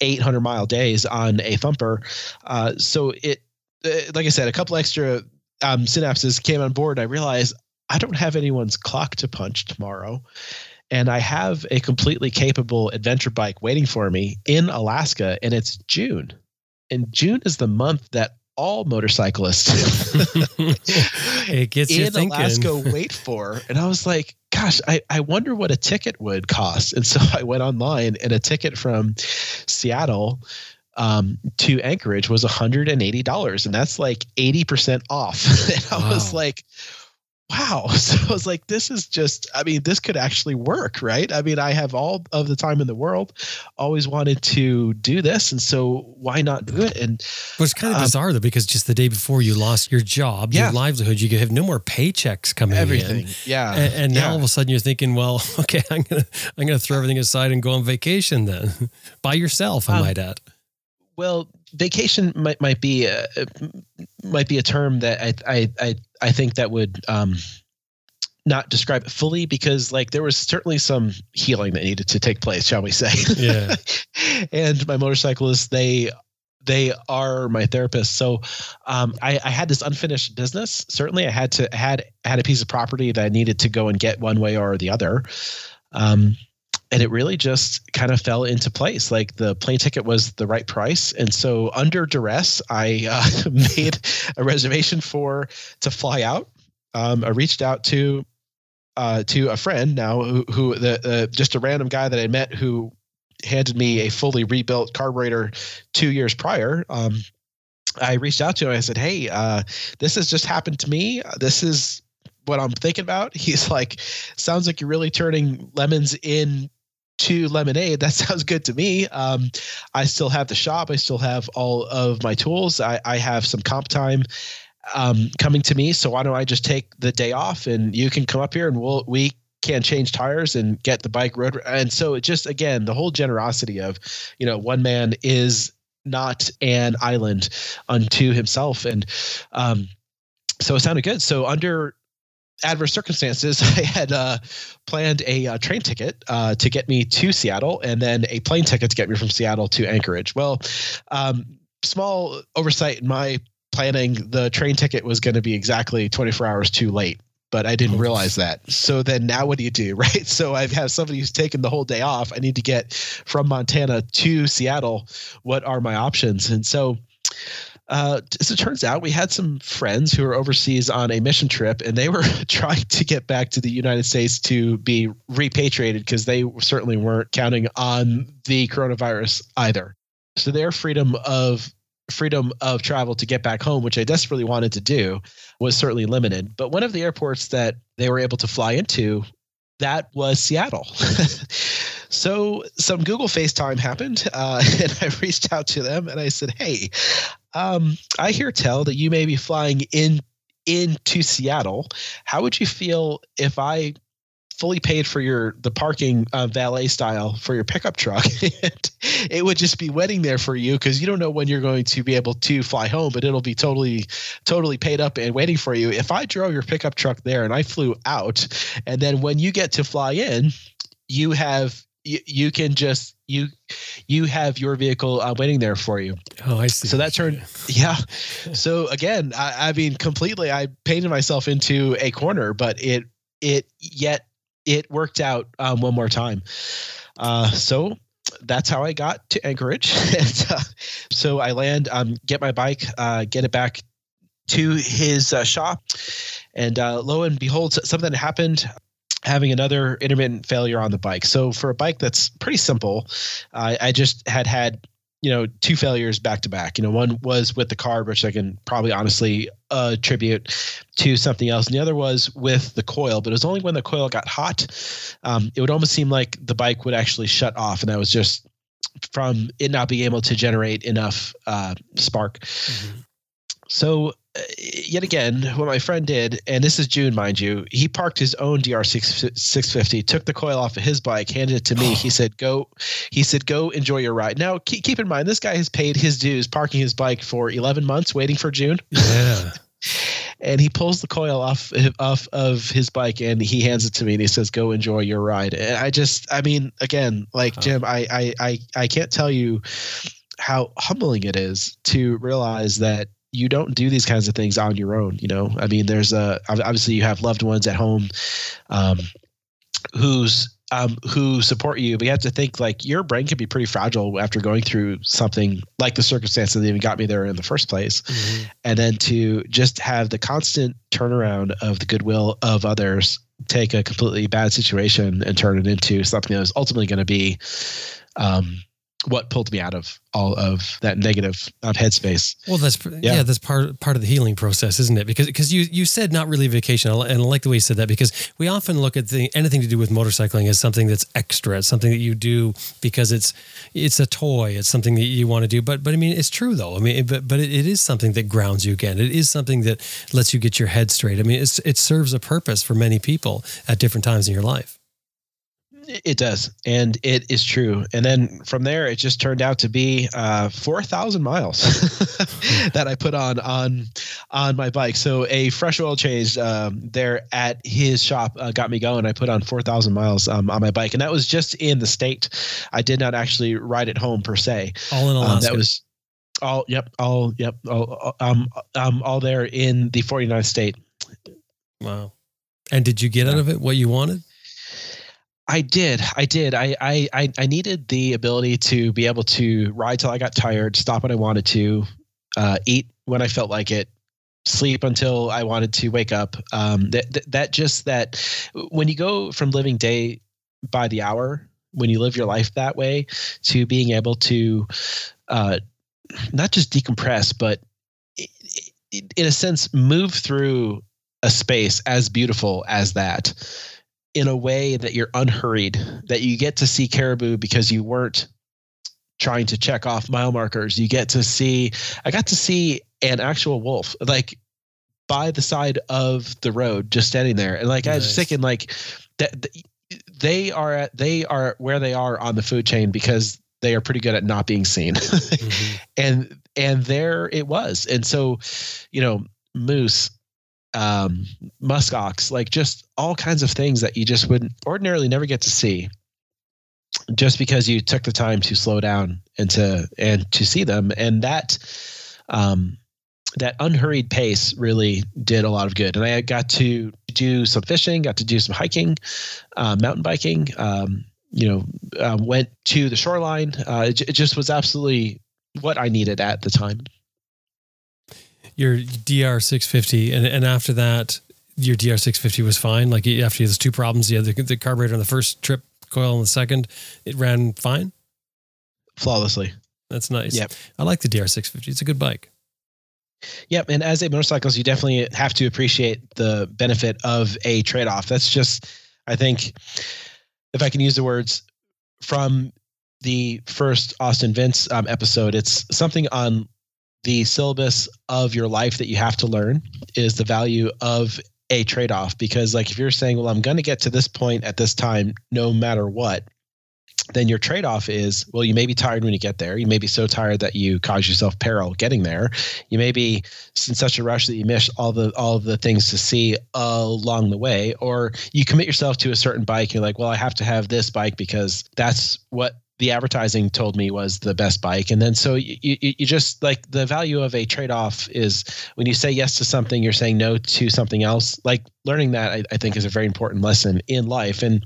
800 mile days on a thumper. Uh, so it, uh, like I said, a couple extra um, synapses came on board. I realized I don't have anyone's clock to punch tomorrow. And I have a completely capable adventure bike waiting for me in Alaska, and it's June. And June is the month that all motorcyclists <laughs> it gets in. Alaska wait for. And I was like, gosh, I, I wonder what a ticket would cost. And so <laughs> I went online and a ticket from Seattle um, to Anchorage was $180. And that's like 80% off. <laughs> and I was like, wow. <laughs> So I was like, this is just, I mean, this could actually work, right? I mean, I have all of the time in the world, always wanted to do this. And so why not do it? And Which is kind of Um, bizarre though, because just the day before you lost your job, Yeah. your livelihood, you could have no more paychecks coming everything. in. Yeah. And, and now Yeah. all of a sudden you're thinking, well, <laughs> okay, I'm gonna I'm gonna throw everything aside and go on vacation then by yourself. I Um, might add. Well, vacation might might be a, might be a term that I I I, I think that would um, not describe it fully because like there was certainly some healing that needed to take place, shall we say? Yeah. <laughs> and my motorcyclists they they are my therapist. So um, I, I had this unfinished business. Certainly, I had to had had a piece of property that I needed to go and get one way or the other. Um, and it really just kind of fell into place. Like the plane ticket was the right price, and so under duress, I <laughs> uh, made a reservation for to fly out. Um, I reached out to uh, to a friend now who, who the uh, just a random guy that I met who handed me a fully rebuilt carburetor two years prior. Um, I reached out to him. I said, "Hey, uh, this has just happened to me. This is what I'm thinking about." <laughs> He's like, "Sounds like you're really turning lemons in." To lemonade, that <laughs> sounds good to me. Um, I still have the shop. I still have all of my tools. I, I have some comp time um, coming to me. So why don't I just take the day off and you can come up here and we'll we can change tires and get the bike road. And so it just again the whole generosity of, you know, one man is not an island unto himself. And um, so it sounded good. So under adverse circumstances, <laughs> I had uh, planned a uh, train ticket uh, to get me to Seattle, and then a plane ticket to get me from Seattle to Anchorage. Well, um, small oversight in my planning. The train ticket was going to be exactly 24 hours too late. But I didn't realize that. So then now what do you do, <laughs> right? So I have somebody who's taken the whole day off. I need to get from Montana to Seattle. What are my options? And so uh, as it turns out, we had some friends who were overseas on a mission trip, and they were <laughs> trying to get back to the United States to be repatriated because they certainly weren't counting on the coronavirus either. So their freedom of freedom of travel to get back home, which I desperately wanted to do, was certainly limited. But one of the airports that they were able to fly into, that was Seattle. <laughs> so some Google FaceTime happened, uh, <laughs> and I reached out to them and I said, "Hey, um, I hear tell that you may be flying in into Seattle. How would you feel if I fully paid for your the parking uh, valet style for your pickup truck <laughs> it would just be waiting there for you because you don't know when you're going to be able to fly home but it'll be totally totally paid up and waiting for you if i drove your pickup truck there and i flew out and then when you get to fly in you have you, you can just you you have your vehicle uh, waiting there for you. Oh, I see. so that turned <laughs> yeah. So again I, I mean completely i painted myself into a corner but it it yet it worked out um, one more time. Uh, so that's how i got to anchorage. <laughs> And, uh, so i land um, get my bike uh, get it back to his uh, shop. And uh, lo and behold something happened having another intermittent failure on the bike. So for a bike that's pretty simple i i just had had you know two failures back to back. You know one was with the carb which i can probably honestly uh, attribute to something else and the other was with the coil. But it was only when the coil got hot um, it would almost seem like the bike would actually shut off and that was just from it not being able to generate enough uh, spark. Mhm. so uh, Uh, yet again, what my friend did, and this is June, mind you, he parked his own DR6 650, took the coil off of his bike, handed it to me. He said, "Go," he said, "Go enjoy your ride." Now, keep, keep in mind, this guy has paid his dues parking his bike for 11 months, waiting for June, Yeah. <laughs> and he pulls the coil off off of his bike and he hands it to me and he says, "Go enjoy your ride." And I just, I mean, again, like Huh. Jim, I, I, I, I can't tell you how humbling it is to realize that you don't do these kinds of things on your own. You know, I mean, there's a obviously you have loved ones at home, um, who's um, who support you, but you have to think like your brain can be pretty fragile after going through something like the circumstances that even got me there in the first place Mhm. and then to just have the constant turnaround of the goodwill of others take a completely bad situation and turn it into something that was ultimately going to be um, what pulled me out of all of that negative headspace. Well, that's yeah. Yeah. that's part part of the healing process, isn't it? Because because you you said not really vacation, and I like the way you said that because we often look at the, anything to do with motorcycling as something that's extra, it's something that you do because it's it's a toy, it's something that you want to do. But but I mean, it's true though. I mean, but but it, it is something that grounds you again. It is something that lets you get your head straight. I mean, it's, it serves a purpose for many people at different times in your life. It does, and it is true. And then from there, it just turned out to be uh, four thousand miles <laughs> that I put on on on my bike. So a fresh oil change um, there at his shop uh, got me going. I put on four thousand miles um, on my bike, and that was just in the state. I did not actually ride it home per se. All in Um, Alaska. that was all. Yep. All. Yep. All. Um. Um. All there in the 49th state. wow. And did you get out of it what you wanted? I did. I did. I, I I needed the ability to be able to ride till I got tired, stop when I wanted to, uh, eat when I felt like it, sleep until I wanted to wake up. Um, that, that that just that when you go from living day by the hour, when you live your life that way, to being able to, uh, not just decompress, but in a sense move through a space as beautiful as that in a way that you're unhurried, that you get to see caribou because you weren't trying to check off mile markers. You get to see, I got to see an actual wolf, like by the side of the road, just standing there. And like, I was thinking, like, that they are at, they are where they are on the food chain because they are pretty good at not being seen. <laughs> Mhm. and and there it was. And so, you know, moose, um, like just all kinds of things that you just wouldn't ordinarily never get to see just because you took the time to slow down and to and to see them. And that um that unhurried pace really did a lot of good. And i got to do some fishing got to do some hiking uh, mountain biking um you know uh, went to the shoreline. Uh, it, it just was absolutely what i needed at the time Your DR six fifty, and and after that, your DR six fifty was fine. Like after those two problems, you had the, the carburetor on the first trip, coil on the second, it ran fine. flawlessly That's nice. Yep. I like the DR six fifty. It's a good bike. Yep, and as a motorcyclist, you definitely have to appreciate the benefit of a trade-off. That's just, I think, if I can use the words from the first Austin Vince um, episode, it's something on the syllabus of your life that you have to learn is the value of a trade-off. Because, like, if you're saying, "Well, I'm going to get to this point at this time, no matter what," then your trade-off is, well, you may be tired when you get there. You may be so tired that you cause yourself peril getting there you may be in such a rush that you miss all the all the things to see along the way or you commit yourself to a certain bike you're like well i have to have this bike because that's what the advertising told me was the best bike. And then so you, you, you just like the value of a trade-off is when you say yes to something you're saying no to something else. Like learning that I, I think is a very important lesson in life. And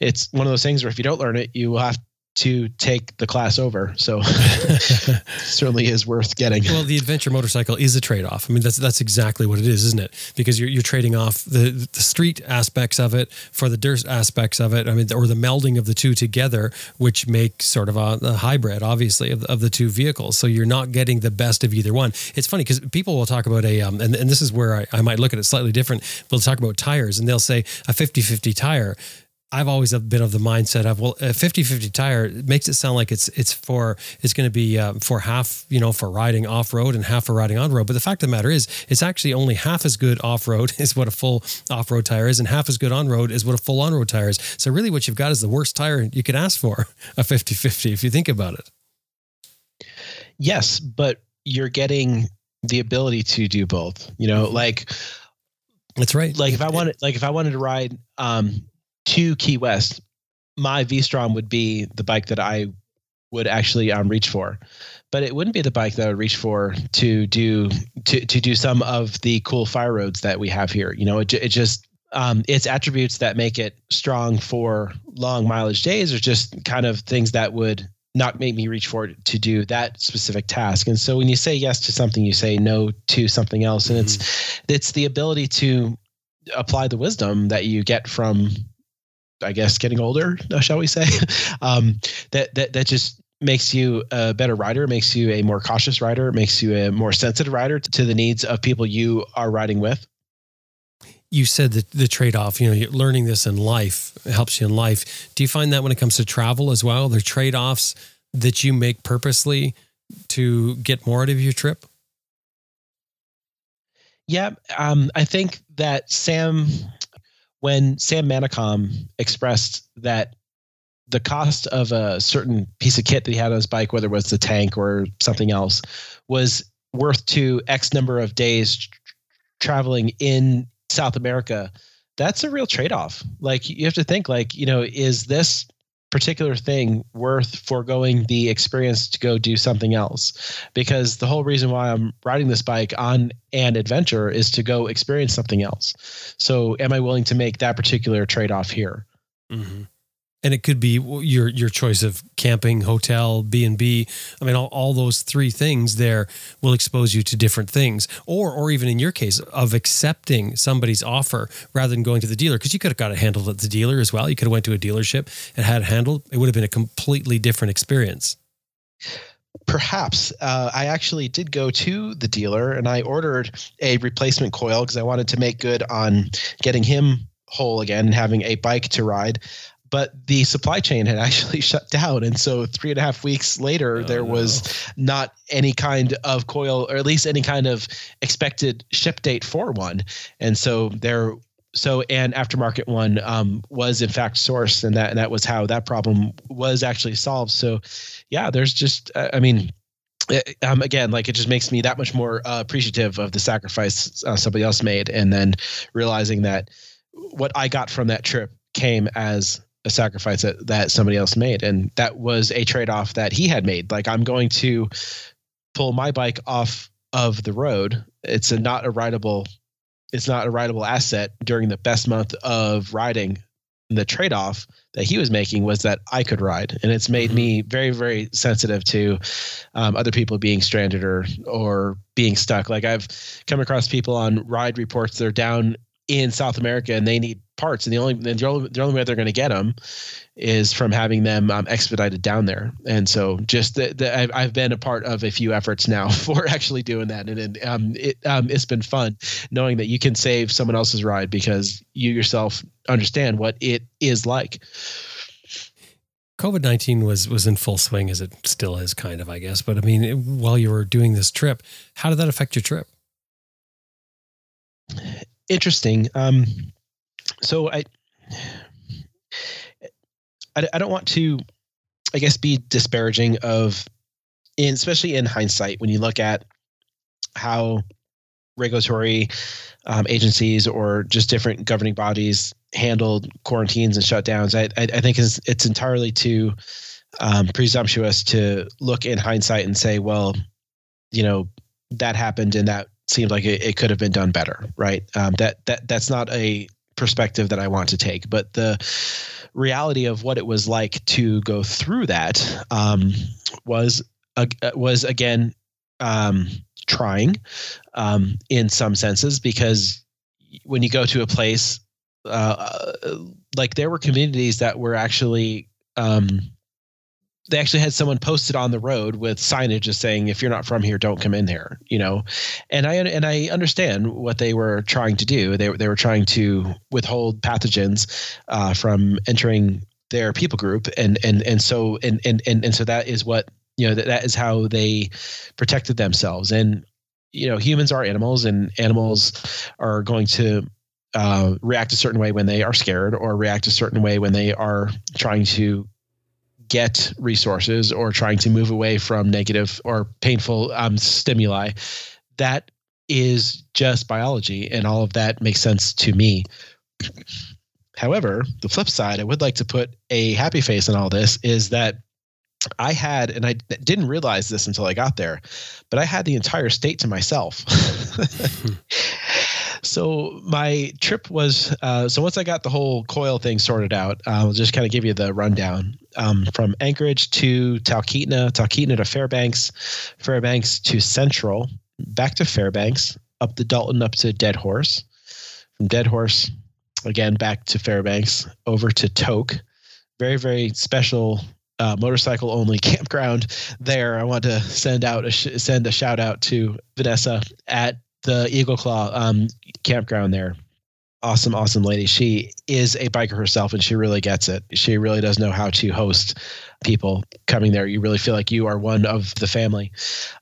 it's one of those things where if you don't learn it you will have to take the class over so <laughs> <laughs> certainly is worth getting Well, the adventure motorcycle is a trade-off. I mean, that's that's exactly what it is, isn't it? Because you're you're trading off the the street aspects of it for the dirt aspects of it. I mean, or the melding of the two together, which makes sort of a, a hybrid, obviously, of, of the two vehicles. So you're not getting the best of either one. It's funny because people will talk about a, um, and, and this is where I, I might look at it slightly different. They'll talk about tires, and they'll say a 50-50 tire. I've always been of the mindset of well, a 50-50 tire makes it sound like it's it's for it's going to be uh, for half you know for riding off road and half for riding on road. But the fact of the matter is, it's actually only half as good off road <laughs> is what a full off road tire is, and half as good on road is what a full on road tire is. So really, what you've got is the worst tire you could ask for <laughs> a 50-50 if you think about it. Yes, but you're getting the ability to do both. You know, like That's right. like if I wanted like if I wanted to ride um to Key West, my V Strom would be the bike that I would actually um reach for. But it wouldn't be the bike that I would reach for to do to to do some of the cool fire roads that we have here. You know, it, it just um, its attributes that make it strong for long mileage days are just kind of things that would not make me reach for it to do that specific task. And so when you say yes to something, you say no to something else. And it's it's the ability to apply the wisdom that you get from I guess getting older, <laughs> shall we say? <laughs> um, that that that just makes you a better rider, makes you a more cautious rider, makes you a more sensitive rider to the needs of people you are riding with. you said that the trade-off you know you're learning this in life helps you in life do you find that when it comes to travel as well there are trade-offs that you make purposely to get more out of your trip Yeah, um, I think that Sam, when Sam Manicom expressed that the cost of a certain piece of kit that he had on his bike, whether it was the tank or something else, was worth to X number of days tr- traveling in South America. That's a real trade-off. Like you have to think, like you know, is this particular thing worth foregoing the experience to go do something else? because the whole reason why I'm riding this bike on an adventure is to go experience something else. So, am I willing to make that particular trade off here? Mm-hmm. And it could be your your choice of camping hotel b&b i mean all, all those three things there will expose you to different things. Or or even in your case of accepting somebody's offer rather than going to the dealer because you could have got it handled at the dealer as well. You could have went to a dealership and had it handled. It would have been a completely different experience. Perhaps uh, I actually did go to the dealer and I ordered a replacement coil because I wanted to make good on getting him whole again and having a bike to ride. But the supply chain had <laughs> actually shut down. And so, three and a half weeks later, Oh, there no. was not any kind of coil, or at least any kind of expected ship date for one. And so, there so an aftermarket one um, was in fact sourced, and that and that was how that problem was actually solved. So, yeah, there's just uh, I mean. It, um, again, like it just makes me that much more uh, appreciative of the sacrifice uh, somebody else made, and then realizing that what I got from that trip came as a sacrifice that, that somebody else made, and that was a trade off that he had made. Like I'm going to pull my bike off of the road. It's a not a rideable it's not a rideable asset during the best month of riding. The trade off that he was making was that I could ride, and it's made mm-hmm. me very, very sensitive to um, other people being stranded or or being stuck. Like I've come across people on ride reports they're down in South America and they need parts, and the only the only, the only way they're going to get them is from having them um, expedited down there. And so, just the, the, I've, I've been a part of a few efforts now <laughs> for actually doing that, and, and um, it um, it's been fun knowing that you can save someone else's ride because you yourself understand what it is like. COVID nineteen was was in full swing as it still is, kind of, I guess. But I mean, while you were doing this trip, how did that affect your trip? Interesting. Um, so I, I, I don't want to, I guess, be disparaging of, in especially in hindsight when you look at how regulatory um, agencies or just different governing bodies handled quarantines and shutdowns. I, I, I think it's, it's entirely too um, presumptuous to look in hindsight and say, well, you know, that happened and that seemed like it, it could have been done better, right? Um, that that that's not a perspective that I want to take, but the reality of what it was like to go through that um, was uh, was again um, trying um, in some senses because when you go to a place uh, like there were communities that were actually um, they actually had someone posted on the road with signage just saying if you're not from here don't come in here you know? And i and i understand what they were trying to do. They, they were trying to withhold pathogens uh, from entering their people group. And and and so and and and, and so that is what you know that, that is how they protected themselves. And you know humans are animals and animals are going to uh, react a certain way when they are scared or react a certain way when they are trying to get resources or trying to move away from negative or painful um, stimuli. That is just biology, and all of that makes sense to me. <clears throat> However, the flip side, I would like to put a happy face on all this is that I had, and I didn't realize this until I got there, but I had the entire state to myself. <laughs> So my trip was uh, so once I got the whole coil thing sorted out, I'll just kind of give you the rundown um, from Anchorage to Talkeetna, Talkeetna to Fairbanks, Fairbanks to Central, back to Fairbanks, up the Dalton up to Dead Horse, from Dead Horse again back to Fairbanks, over to Tok. Very very special uh, motorcycle only <laughs> campground there. I want to send out a sh- send a shout out to Vanessa at the Eagle Claw um, campground there. Awesome, awesome lady. She is a biker herself and she really gets it. She really does know how to host people coming there. You really feel like you are one of the family.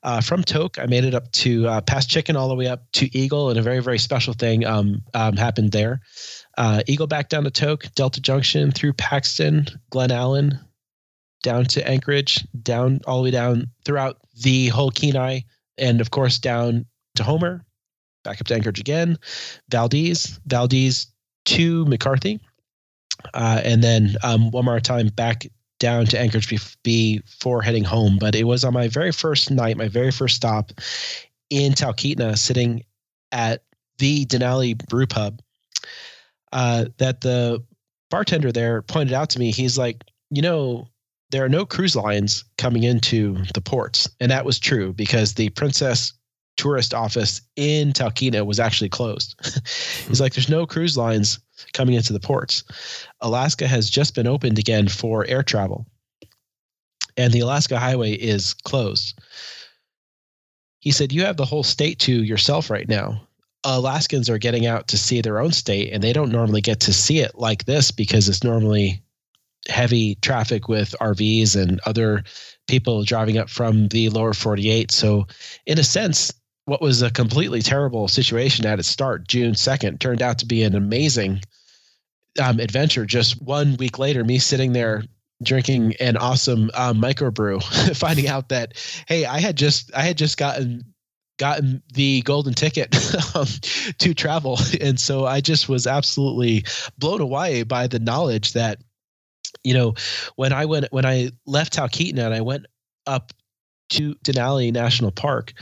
Uh, from Tok, I made it up to uh, past Chicken all the way up to Eagle, and a very, very special thing um, um, happened there. Uh, Eagle back down to Tok, Delta Junction through Paxson, Glen Allen, down to Anchorage, down all the way down throughout the whole Kenai, and of course down to Homer, back up to Anchorage again, Valdez, Valdez to McCarthy, uh, and then um, one more time back down to Anchorage before heading home. But it was on my very first night, my very first stop in Talkeetna, sitting at the Denali Brew Pub, uh, that the bartender there pointed out to me. He's like, you know, there are no cruise lines coming into the ports. And that was true because the Princess tourist office in Talkeetna was actually closed. <laughs> He's hmm. like, there's no cruise lines coming into the ports. Alaska has just been opened again for air travel, and the Alaska Highway is closed. He said, You have the whole state to yourself right now. Alaskans are getting out to see their own state, and they don't normally get to see it like this because it's normally heavy traffic with RVs and other people driving up from the lower 48. So, in a sense, what was a completely terrible situation at its start, June 2nd, turned out to be an amazing um, adventure. Just one week later, me sitting there drinking an awesome um, microbrew, <laughs> finding out that hey, I had just I had just gotten gotten the golden ticket <laughs> um, to travel, <laughs> and so I just was absolutely blown away by the knowledge that you know when I went when I left Talkeetna and I went up to Denali National Park,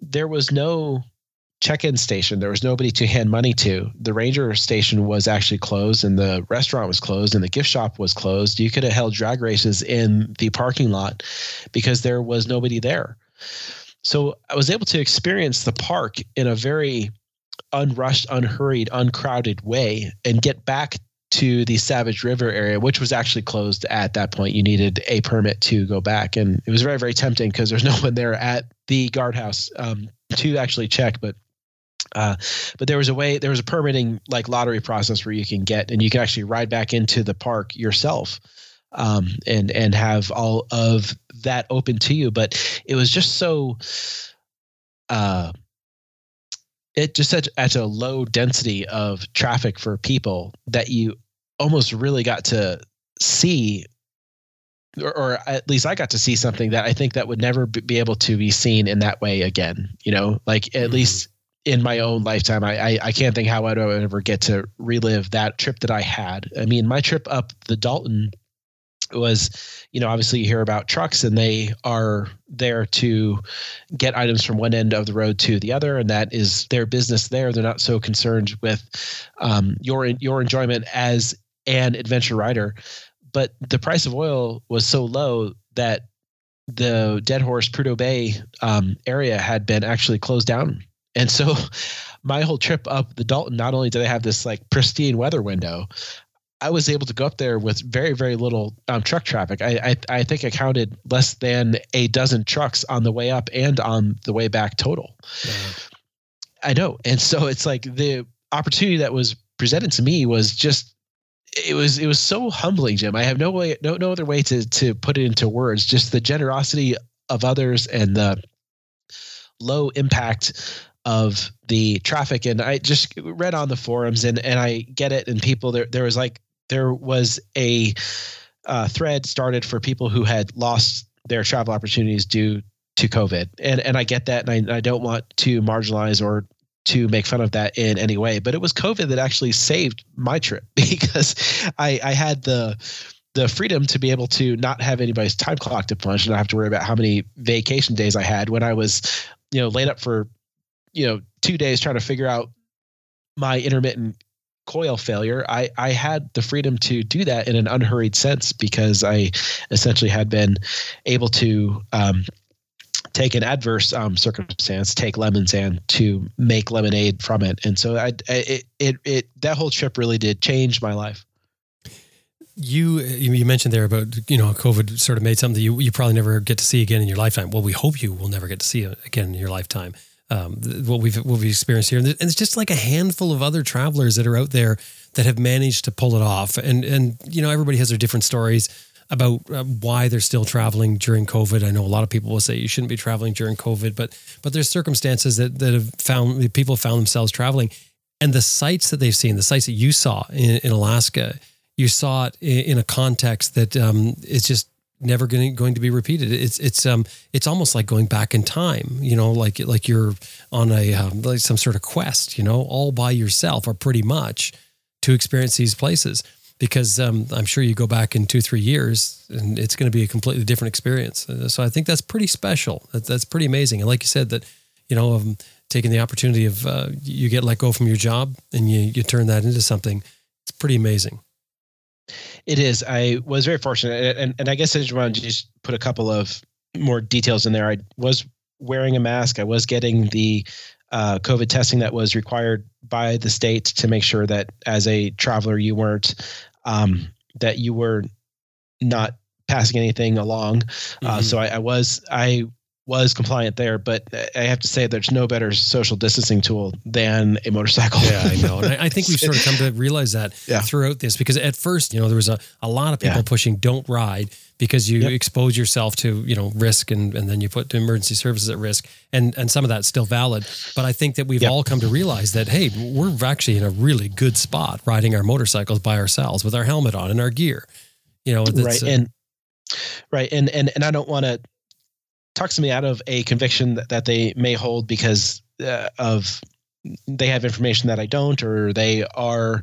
there was no check-in station. There was nobody to hand money to. The ranger station was actually closed, and the restaurant was closed, and the gift shop was closed. You could have held drag races in the parking lot because there was nobody there. So I was able to experience the park in a very unrushed, unhurried, uncrowded way, and get back to the Savage River area, which was actually closed at that point. You needed a permit to go back, and it was very, very tempting because there's <laughs> no one there at the guardhouse um, to actually check. But uh, but there was a way, there was a permitting like lottery process where you can get, and you can actually ride back into the park yourself, um, and and have all of that open to you. But it was just so. Uh, it just at, at a low density of traffic for people that you almost really got to see or, or, at least I got to see something that I think that would never be able to be seen in that way again. You know, like at mm-hmm. least in my own lifetime, I, I, I can't think how I'd ever get to relive that trip that I had. I mean, my trip up the Dalton was, you know, obviously you hear about trucks and they are there to get items from one end of the road to the other, and that is their business there. They're not so concerned with um, your your enjoyment as an adventure rider. But the price of oil was so low that the Dead Horse Prudhoe Bay um, area had been actually closed down, and so <laughs> my whole trip up the Dalton, not only did I have this like pristine weather window, I was able to go up there with very, very little um, truck traffic. I, I, I think I counted less than a dozen trucks on the way up and on the way back total. Yeah. I know, and so it's like the opportunity that was presented to me was just it was it was so humbling, Jim. I have no way, no no other way to to put it into words. Just the generosity of others and the low impact of the traffic and i just read on the forums and and i get it and people there there was like there was a uh, thread started for people who had lost their travel opportunities due to COVID, and and I get that, and I, I don't want to marginalize or to make fun of that in any way, but it was COVID that actually saved my trip <laughs> because I I had the the freedom to be able to not have anybody's time clock to punch and not have to worry about how many vacation days I had when I was, you know, laid up for, you know, two days trying to figure out my intermittent coil failure, I, I had the freedom to do that in an unhurried sense because I essentially had been able to um, take an adverse um, circumstance, take lemons and to make lemonade from it. And so I, it, it, it, that whole trip really did change my life. You, you mentioned there about, you know, COVID sort of made something you, you probably never get to see again in your lifetime. Well, we hope you will never get to see it again in your lifetime um, what we've what we've experienced here, and it's just like a handful of other travelers that are out there that have managed to pull it off. And and you know everybody has their different stories about uh, why they're still traveling during COVID. I know a lot of people will say you shouldn't be traveling during COVID, but but there's circumstances that that have found people have found themselves traveling, and the sites that they've seen, the sites that you saw in, in Alaska, you saw it in, in a context that um, is just never going to, going to be repeated. It's it's um it's almost like going back in time, you know, like like you're on a um, like some sort of quest, you know, all by yourself or pretty much to experience these places. Because um, I'm sure you go back in two three years and it's going to be a completely different experience. Uh, so I think that's pretty special. That, that's pretty amazing. And like you said, that you know, um, taking the opportunity of uh, you get let go from your job and you you turn that into something. It's pretty amazing. It is. I was very fortunate, and and I guess I just wanted to just put a couple of more details in there. I was wearing a mask. I was getting the uh, COVID testing that was required by the state to make sure that as a traveler you weren't um, that you were not passing anything along. Uh, mm-hmm. Uh, so I, I, was I was compliant there, but I have to say there's no better social distancing tool than a motorcycle. Yeah, I know. And I, I think we've sort of come to <laughs> realize that Yeah. throughout this because at first, you know, there was a, a lot of people Yeah. pushing don't ride because you Yep. expose yourself to, you know, risk and, and then you put the emergency services at risk. And and some of that's still valid. But I think that we've Yep. all come to realize that, hey, we're actually in a really good spot riding our motorcycles by ourselves with our helmet on and our gear. You know, right uh, and right and and and i don't want to talk somebody out of a conviction that, that they may hold because uh, of they have information that i don't or they are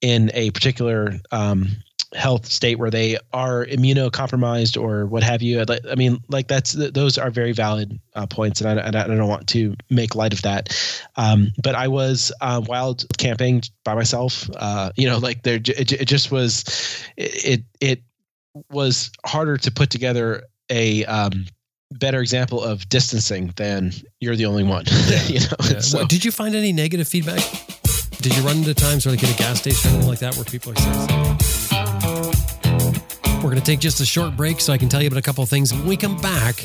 in a particular um, health state where they are immunocompromised or what have you. I mean like that's those are very valid uh, points and I, and I don't want to make light of that. Um, but i was uh, wild camping by myself uh, you know like there it, it just was it it was harder to put together a um, better example of distancing than you're the only one. <laughs> you know, Yeah. so, What- did you find any negative feedback? Did you run into times where like at a gas station or anything like that where people are saying We're going to take just a short break so I can tell you about a couple of things. When we come back,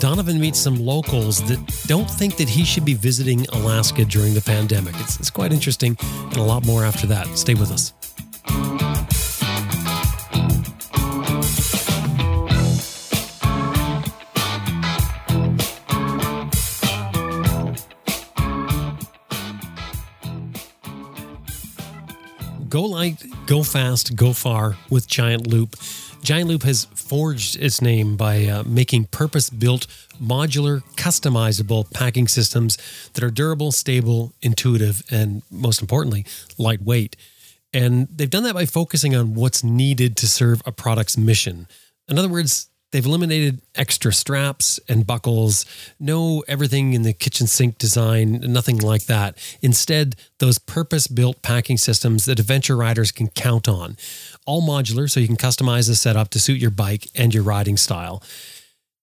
Donovan meets some locals that don't think that he should be visiting Alaska during the pandemic. It's, it's quite interesting and a lot more after that. Stay with us. Go light, go fast, go far with Giant Loop. Giant Loop has forged its name by uh, making purpose built, modular, customizable packing systems that are durable, stable, intuitive, and most importantly, lightweight. And they've done that by focusing on what's needed to serve a product's mission. In other words, they've eliminated extra straps and buckles, no everything in the kitchen sink design, nothing like that. Instead, those purpose built packing systems that adventure riders can count on. All modular, so you can customize the setup to suit your bike and your riding style.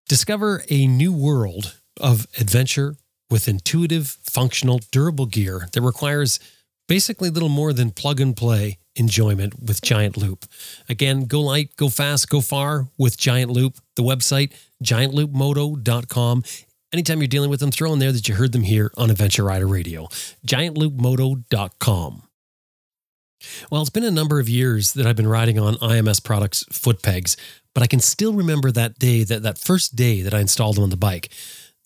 Discover a new world of adventure with intuitive, functional, durable gear that requires basically little more than plug and play enjoyment with Giant Loop. Again, go light, go fast, go far with Giant Loop. The website, giantloopmoto.com. Anytime you're dealing with them, throw in there that you heard them here on Adventure Rider Radio. Giantloopmoto.com. Well, it's been a number of years that I've been riding on IMS products foot pegs, but I can still remember that day, that, that first day that I installed them on the bike.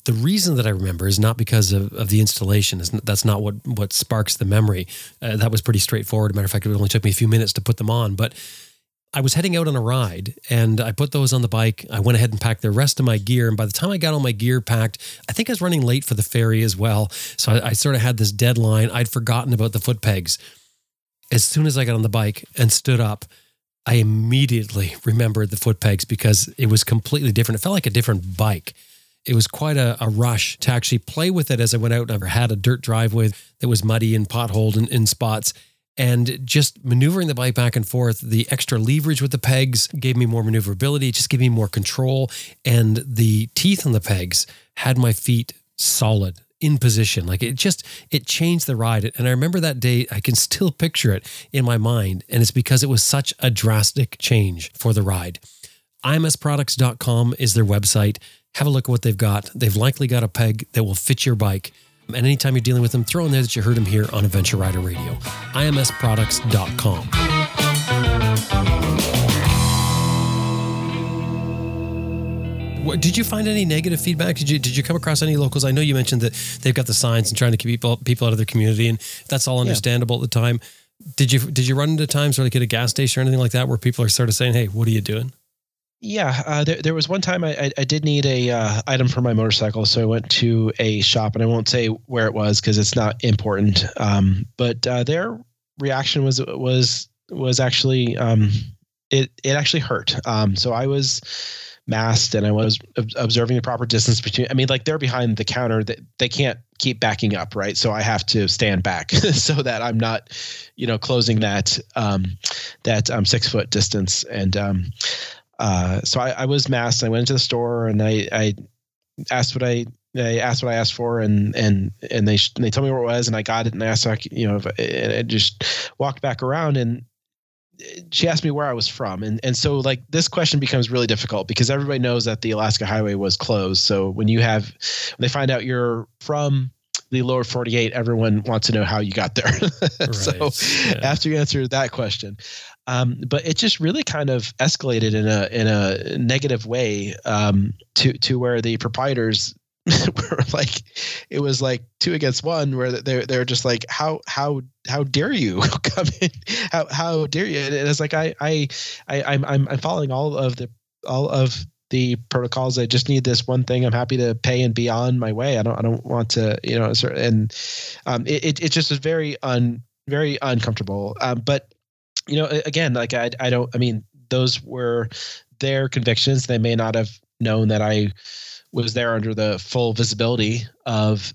The reason that I remember is not because of, of the installation. That's not what what sparks the memory. Uh, that was pretty straightforward. Matter of fact, it only took me a few minutes to put them on. But I was heading out on a ride, and I put those on the bike. I went ahead and packed the rest of my gear. And by the time I got all my gear packed, I think I was running late for the ferry as well. So I, I sort of had this deadline. I'd forgotten about the foot pegs. As soon as I got on the bike and stood up, I immediately remembered the foot pegs because it was completely different. It felt like a different bike it was quite a, a, rush to actually play with it as I went out. and I had a dirt driveway that was muddy and potholed in, in spots. And just maneuvering the bike back and forth, the extra leverage with the pegs gave me more maneuverability, it just gave me more control. And the teeth on the pegs had my feet solid in position. Like it just, it changed the ride. And I remember that day, I can still picture it in my mind. And it's because it was such a drastic change for the ride. IMSproducts.com is their website have a look at what they've got. They've likely got a peg that will fit your bike. And anytime you're dealing with them, throw in there that you heard them here on Adventure Rider Radio. IMSproducts.com. What, did you find any negative feedback? Did you did you come across any locals? I know you mentioned that they've got the signs and trying to keep people people out of their community, and that's all understandable yeah. at the time. Did you did you run into times where like at a gas station or anything like that where people are sort of saying, "Hey, what are you doing?" Yeah, uh, there, there was one time I, I, I did need a uh, item for my motorcycle, so I went to a shop, and I won't say where it was because it's not important. Um, but uh, their reaction was was was actually um, it it actually hurt. Um, so I was masked and I was observing the proper distance between. I mean, like they're behind the counter, that they can't keep backing up, right? So I have to stand back <laughs> so that I'm not, you know, closing that um, that um, six foot distance and. Um, uh, so I, I, was masked. I went into the store and I, I asked what I, I asked what I asked for, and and and they they told me where it was, and I got it, and I asked, you know, if, and I just walked back around, and she asked me where I was from, and and so like this question becomes really difficult because everybody knows that the Alaska Highway was closed. So when you have when they find out you're from the lower 48 everyone wants to know how you got there <laughs> so yeah. after you answer that question um, but it just really kind of escalated in a in a negative way um, to to where the proprietors <laughs> were like it was like two against one where they're they're just like how how how dare you <laughs> come in how how dare you and it's like I I I I'm I'm following all of the all of the protocols. I just need this one thing. I'm happy to pay and be on my way. I don't I don't want to you know and um, it it, it just is very un very uncomfortable. Um, but you know again like I I don't I mean those were their convictions. They may not have known that I was there under the full visibility of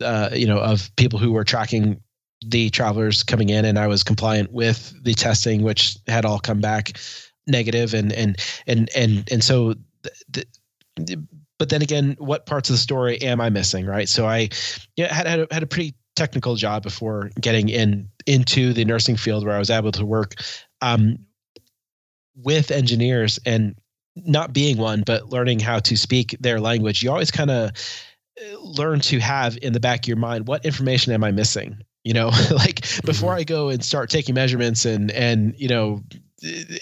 uh, you know of people who were tracking the travelers coming in and I was compliant with the testing which had all come back negative and and and and and so the, the, but then again what parts of the story am I missing right so I yeah had had a, had a pretty technical job before getting in into the nursing field where I was able to work um, with engineers and not being one, but learning how to speak their language, you always kind of uh, learn to have in the back of your mind what information am I missing? You know, <laughs> like before mm-hmm. I go and start taking measurements and and you know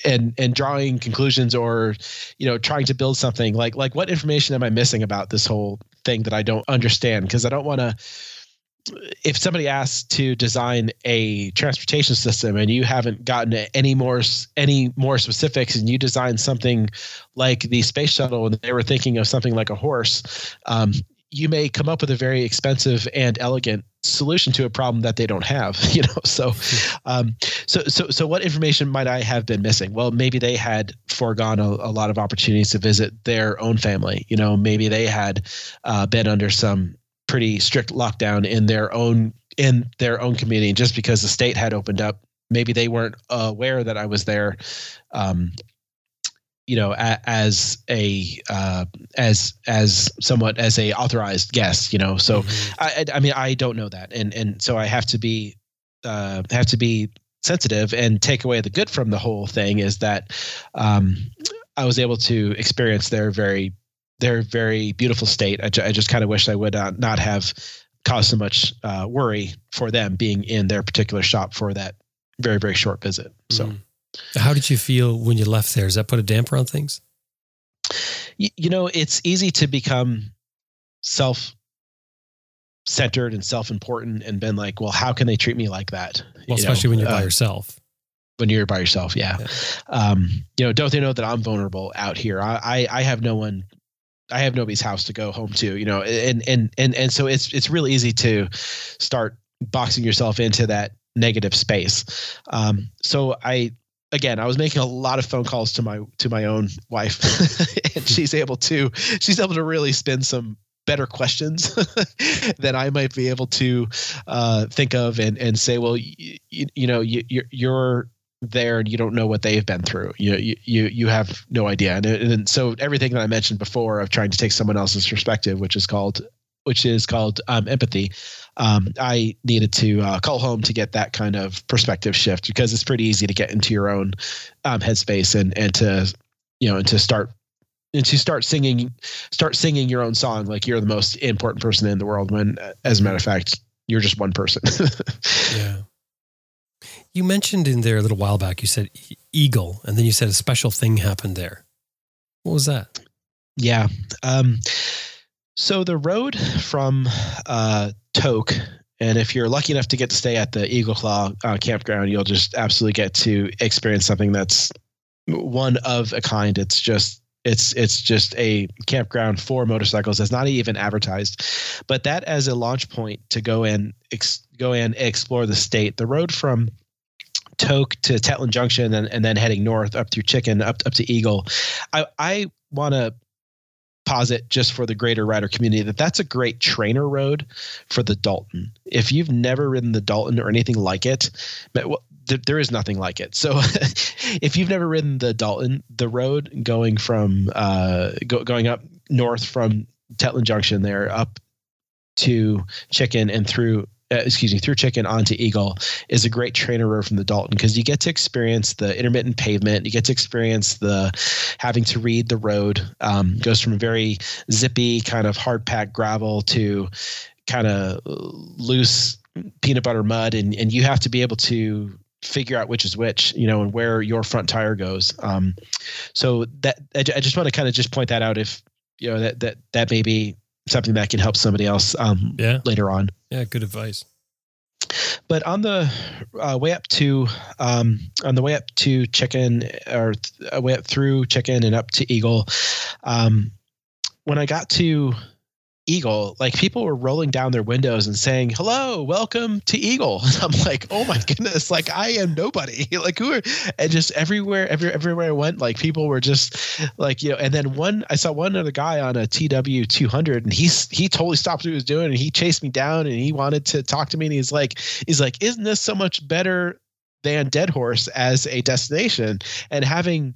and and drawing conclusions or you know trying to build something like like what information am I missing about this whole thing that I don't understand because I don't want to if somebody asks to design a transportation system and you haven't gotten any more any more specifics and you design something like the space shuttle and they were thinking of something like a horse um, you may come up with a very expensive and elegant solution to a problem that they don't have <laughs> you know? So <laughs> um, so so so what information might i have been missing? Well maybe they had foregone a, a lot of opportunities to visit their own family you know? Maybe they had uh, been under some pretty strict lockdown in their own in their own community. And just because the state had opened up, maybe they weren't aware that I was there. Um, you know, a, as a uh, as as somewhat as a authorized guest. You know, so mm-hmm. I, I mean I don't know that, and and so I have to be uh, have to be sensitive and take away the good from the whole thing is that um, I was able to experience their very their very beautiful state. I, ju- I just kind of wish I would uh, not have caused so much uh, worry for them being in their particular shop for that very very short visit. So, mm. how did you feel when you left there? Does that put a damper on things? You, you know, it's easy to become self centered and self important and been like, well, how can they treat me like that? Well, you especially know, when you're by uh, yourself when you're by yourself. Yeah. yeah. Um, you know, don't they know that I'm vulnerable out here? I, I, I have no one I have nobody's house to go home to, you know, and and and and so it's it's really easy to start boxing yourself into that negative space. Um, so I again, I was making a lot of phone calls to my to my own wife, <laughs> and she's able to she's able to really spin some better questions <laughs> than I might be able to uh, think of and and say, well, you, you know, you, you're you're there and you don't know what they've been through. You you you have no idea. And, and so everything that I mentioned before of trying to take someone else's perspective, which is called which is called um, empathy. Um, I needed to uh, call home to get that kind of perspective shift because it's pretty easy to get into your own um, headspace and and to you know and to start and to start singing start singing your own song like you're the most important person in the world when as a matter of fact you're just one person. <laughs> yeah. You mentioned in there a little while back, you said Eagle, and then you said a special thing happened there. What was that? Yeah. Um, so the road from uh, Tok, and if you're lucky enough to get to stay at the Eagle Claw uh, campground, you'll just absolutely get to experience something that's one of a kind. It's just it's it's just a campground for motorcycles that's not even advertised but that as a launch point to go and ex, go and explore the state the road from Tok to Tetlin Junction and, and then heading north up through Chicken up up to Eagle. I I want to posit just for the greater rider community that that's a great trainer road for the Dalton. If you've never ridden the Dalton or anything like it, well, there is nothing like it. So <laughs> if you've never ridden the Dalton, the road going from uh, go, going up north from Tetlin Junction there up to Chicken and through uh, excuse me, through Chicken onto Eagle is a great trainer road from the Dalton because you get to experience the intermittent pavement. You get to experience the having to read the road. Um, goes from a very zippy kind of hard packed gravel to kind of loose peanut butter mud, and and you have to be able to figure out which is which, you know, and where your front tire goes. Um, so that I, I just want to kind of just point that out if you know that that that may be something that can help somebody else um, Yeah. later on. Yeah, good advice. But on the uh, way up to um, on the way up to Chicken or th- uh, way up through Chicken and up to Eagle, um, when I got to Eagle, like people were rolling down their windows and saying, "Hello, welcome to Eagle." <laughs> And I'm like, "Oh my goodness! Like I am nobody. <laughs> like who are?" And just everywhere, every everywhere I went, like people were just like you know. And then one, I saw one other guy on a TW 200, and he's he totally stopped what he was doing, and he chased me down, and he wanted to talk to me, and he's like, he's like, "Isn't this so much better?" than Deadhorse as a destination and having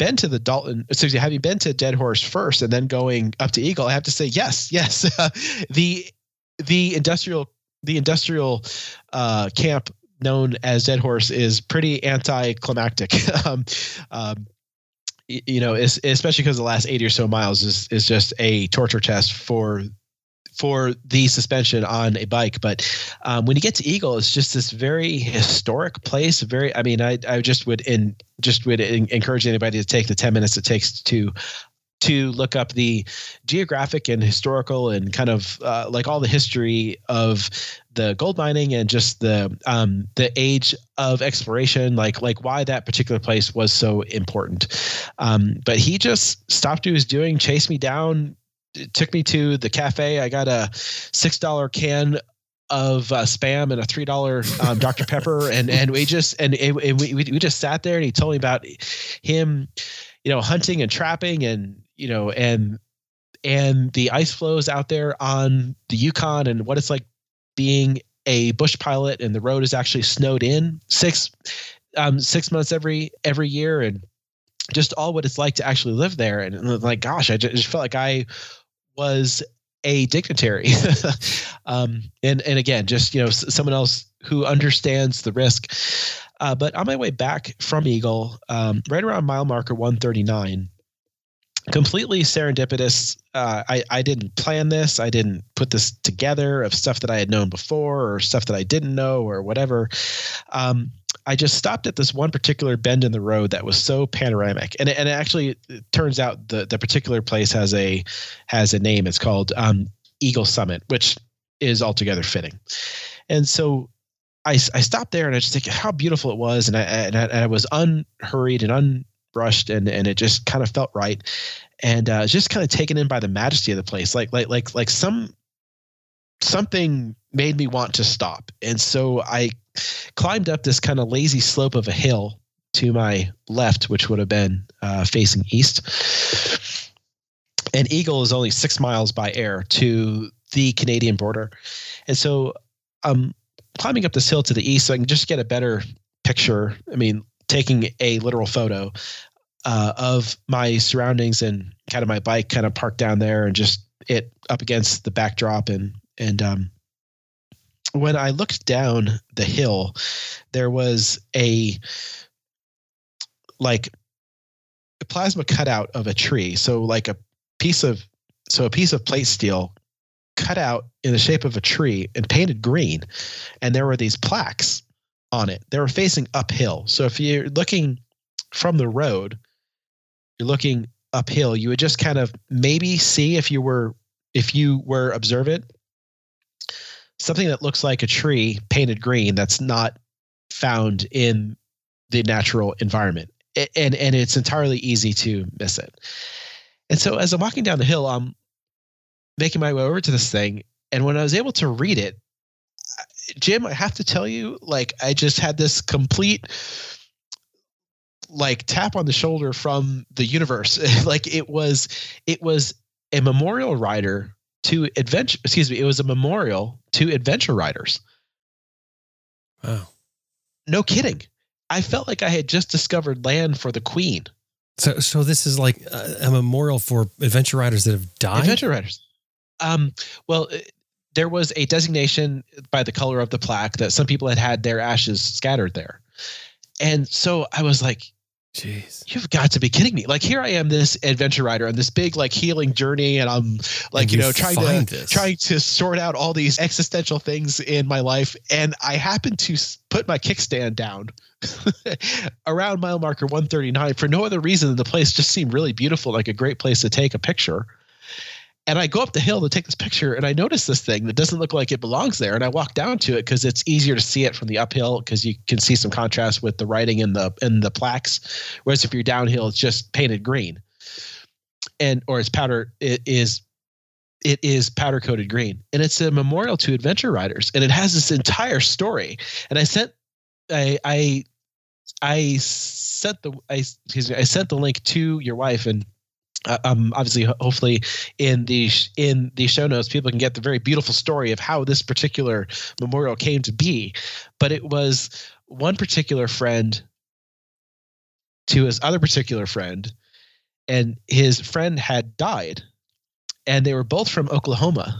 been to the Dalton, excuse me, have you been to Deadhorse first and then going up to Eagle? I have to say yes, yes. <laughs> the the industrial the industrial uh, camp known as Deadhorse is pretty anticlimactic. <laughs> um, um, you know, especially because the last eighty or so miles is is just a torture test for for the suspension on a bike. But um, when you get to Eagle, it's just this very historic place. Very, I mean, I I just would in just would en- encourage anybody to take the ten minutes it takes to to look up the geographic and historical and kind of uh, like all the history of the gold mining and just the um, the age of exploration, like like why that particular place was so important. Um, but he just stopped what he was doing, chased me down, it took me to the cafe. I got a six dollar can of uh, spam and a three dollar um, Dr Pepper, <laughs> and and we just and, it, and we we we just sat there, and he told me about him, you know, hunting and trapping, and you know, and and the ice flows out there on the Yukon, and what it's like being a bush pilot, and the road is actually snowed in six um, six months every every year, and just all what it's like to actually live there. And, and like, gosh, I just, just felt like I was a dignitary. <laughs> um, and, and again, just, you know, someone else who understands the risk. Uh, but on my way back from Eagle, um, right around mile marker 139, completely serendipitous. Uh, I, I didn't plan this. I didn't put this together of stuff that I had known before or stuff that I didn't know or whatever. Um, I just stopped at this one particular bend in the road that was so panoramic, and and it actually it turns out the the particular place has a has a name. It's called um, Eagle Summit, which is altogether fitting. And so I I stopped there and I just think how beautiful it was, and I and I, and I was unhurried and unbrushed, and and it just kind of felt right, and uh, just kind of taken in by the majesty of the place, like like like like some something made me want to stop, and so I climbed up this kind of lazy slope of a hill to my left, which would have been uh, facing east. And Eagle is only six miles by air to the Canadian border. And so I'm climbing up this hill to the east so I can just get a better picture. I mean, taking a literal photo uh, of my surroundings and kind of my bike kind of parked down there and just it up against the backdrop and and um, when I looked down the hill, there was a like a plasma cutout of a tree. So like a piece of so a piece of plate steel cut out in the shape of a tree and painted green. And there were these plaques on it. They were facing uphill. So if you're looking from the road, you're looking uphill, you would just kind of maybe see if you were if you were observant something that looks like a tree painted green that's not found in the natural environment. And and it's entirely easy to miss it. And so as i'm walking down the hill i'm making my way over to this thing. And when i was able to read it jim i have to tell you like i just had this complete like tap on the shoulder from the universe. <laughs> Like it was it was a memorial rider to adventure excuse me it was a memorial to adventure riders Wow. no kidding i felt like i had just discovered land for the queen So, so this is like a, a memorial for adventure riders that have died. adventure riders um well uh, there was a designation by the color of the plaque that some people had had their ashes scattered there. And so I was like, Jeez. You've got to be kidding me. Like here I am, this adventure writer on this big like healing journey, and I'm like, And you you know, trying to this. trying to sort out all these existential things in my life. And I happen to put my kickstand down <laughs> around mile marker 139 for no other reason than the place just seemed really beautiful, like a great place to take a picture. And I go up the hill to take this picture, and I notice this thing that doesn't look like it belongs there. And I walk down to it because it's easier to see it from the uphill because you can see some contrast with the writing in the in the plaques. Whereas if you're downhill, it's just painted green, and or it's powder. It is it is powder coated green, and it's a memorial to adventure riders, and it has this entire story. And I sent I I I sent the I excuse me I sent the link to your wife and uh, um, obviously, hopefully, in the in the show notes, people can get the very beautiful story of how this particular memorial came to be. But it was one particular friend to his other particular friend, and his friend had died, and they were both from Oklahoma.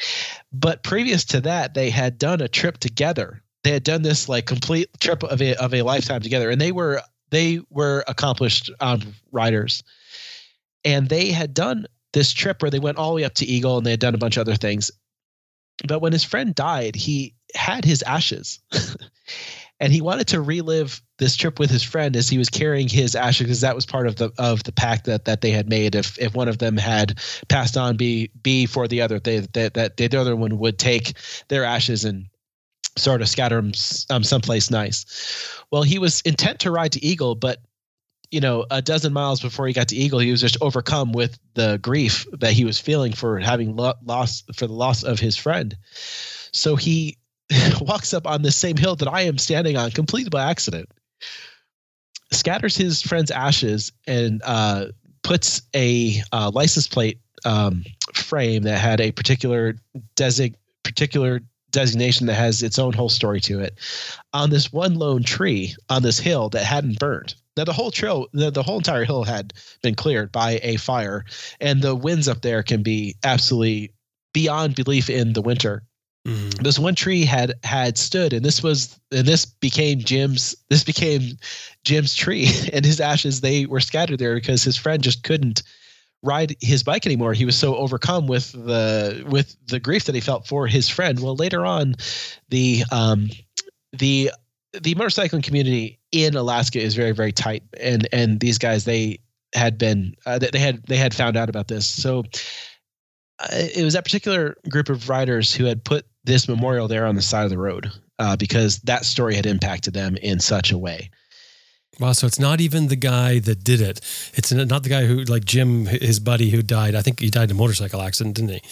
<laughs> but previous to that, they had done a trip together. They had done this like complete trip of a of a lifetime together, and they were they were accomplished um, riders and they had done this trip where they went all the way up to Eagle and they had done a bunch of other things. But when his friend died, he had his ashes. <laughs> and he wanted to relive this trip with his friend as he was carrying his ashes because that was part of the of the pact that that they had made if if one of them had passed on be be for the other they that that the other one would take their ashes and sort of scatter them um, someplace nice well he was intent to ride to eagle but you know, a dozen miles before he got to Eagle, he was just overcome with the grief that he was feeling for having lo- lost for the loss of his friend. So he <laughs> walks up on the same hill that I am standing on, completely by accident, scatters his friend's ashes, and uh, puts a uh, license plate um, frame that had a particular design particular designation that has its own whole story to it on this one lone tree on this hill that hadn't burned. Now the whole trail, the, the whole entire hill had been cleared by a fire, and the winds up there can be absolutely beyond belief in the winter. Mhm. This one tree had had stood, and this was and this became Jim's. This became Jim's tree, <laughs> and his ashes they were scattered there because his friend just couldn't ride his bike anymore. He was so overcome with the with the grief that he felt for his friend. Well, later on, the um, the the motorcycling community in Alaska is very very tight, and and these guys they had been uh, they had they had found out about this. So uh, it was that particular group of riders who had put this memorial there on the side of the road uh, because that story had impacted them in such a way. Wow. So it's not even the guy that did it. It's not the guy who, like Jim, his buddy who died. I think he died in a motorcycle accident, didn't he?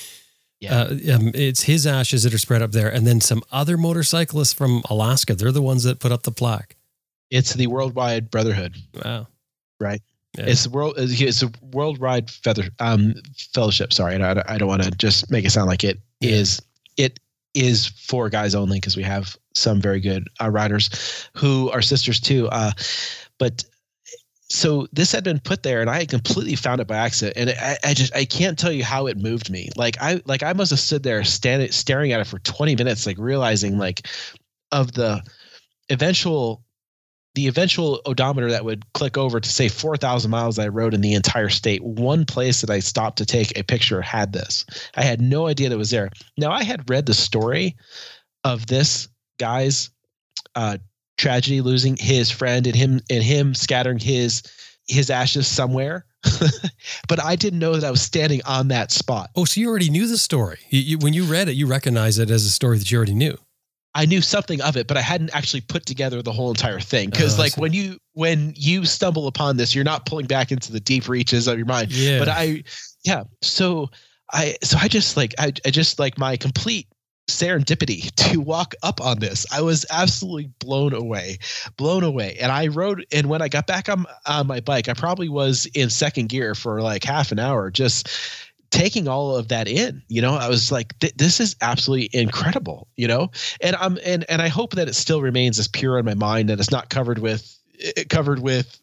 Yeah. Uh, um, it's his ashes that are spread up there. And then some other motorcyclists from Alaska. They're the ones that put up the plaque. It's the Worldwide Brotherhood. Wow. Right. Yeah. It's the world. It's a worldwide feather um, fellowship. Sorry, and I, I don't want to just make it sound like it Yeah. is. It is for guys only because we have some very good uh, riders who are sisters too. Uh, but so this had been put there, and I had completely found it by accident, and I, I just I can't tell you how it moved me. Like I like I must have stood there standing staring at it for twenty minutes, like realizing like of the eventual the eventual odometer that would click over to say 4,000 miles I rode in the entire state. One place that I stopped to take a picture had this. I had no idea that it was there. Now, I had read the story of this guy's uh, tragedy, losing his friend and him and him scattering his his ashes somewhere. <laughs> but I didn't know that I was standing on that spot. Oh, so you already knew the story. You, you, when you read it, you recognized it as a story that you already knew. I knew something of it, but I hadn't actually put together the whole entire thing. Because Oh, like when you when you stumble upon this, you're not pulling back into the deep reaches of your mind. Yeah. But I, yeah. So I so I just like I, I just like my complete serendipity <laughs> to walk up on this. I was absolutely blown away, blown away. And I rode, and when I got back on on my bike, I probably was in second gear for like half an hour, just taking all of that in you know i was like th- this is absolutely incredible you know and i'm and and i hope that it still remains as pure in my mind that it's not covered with eh, covered with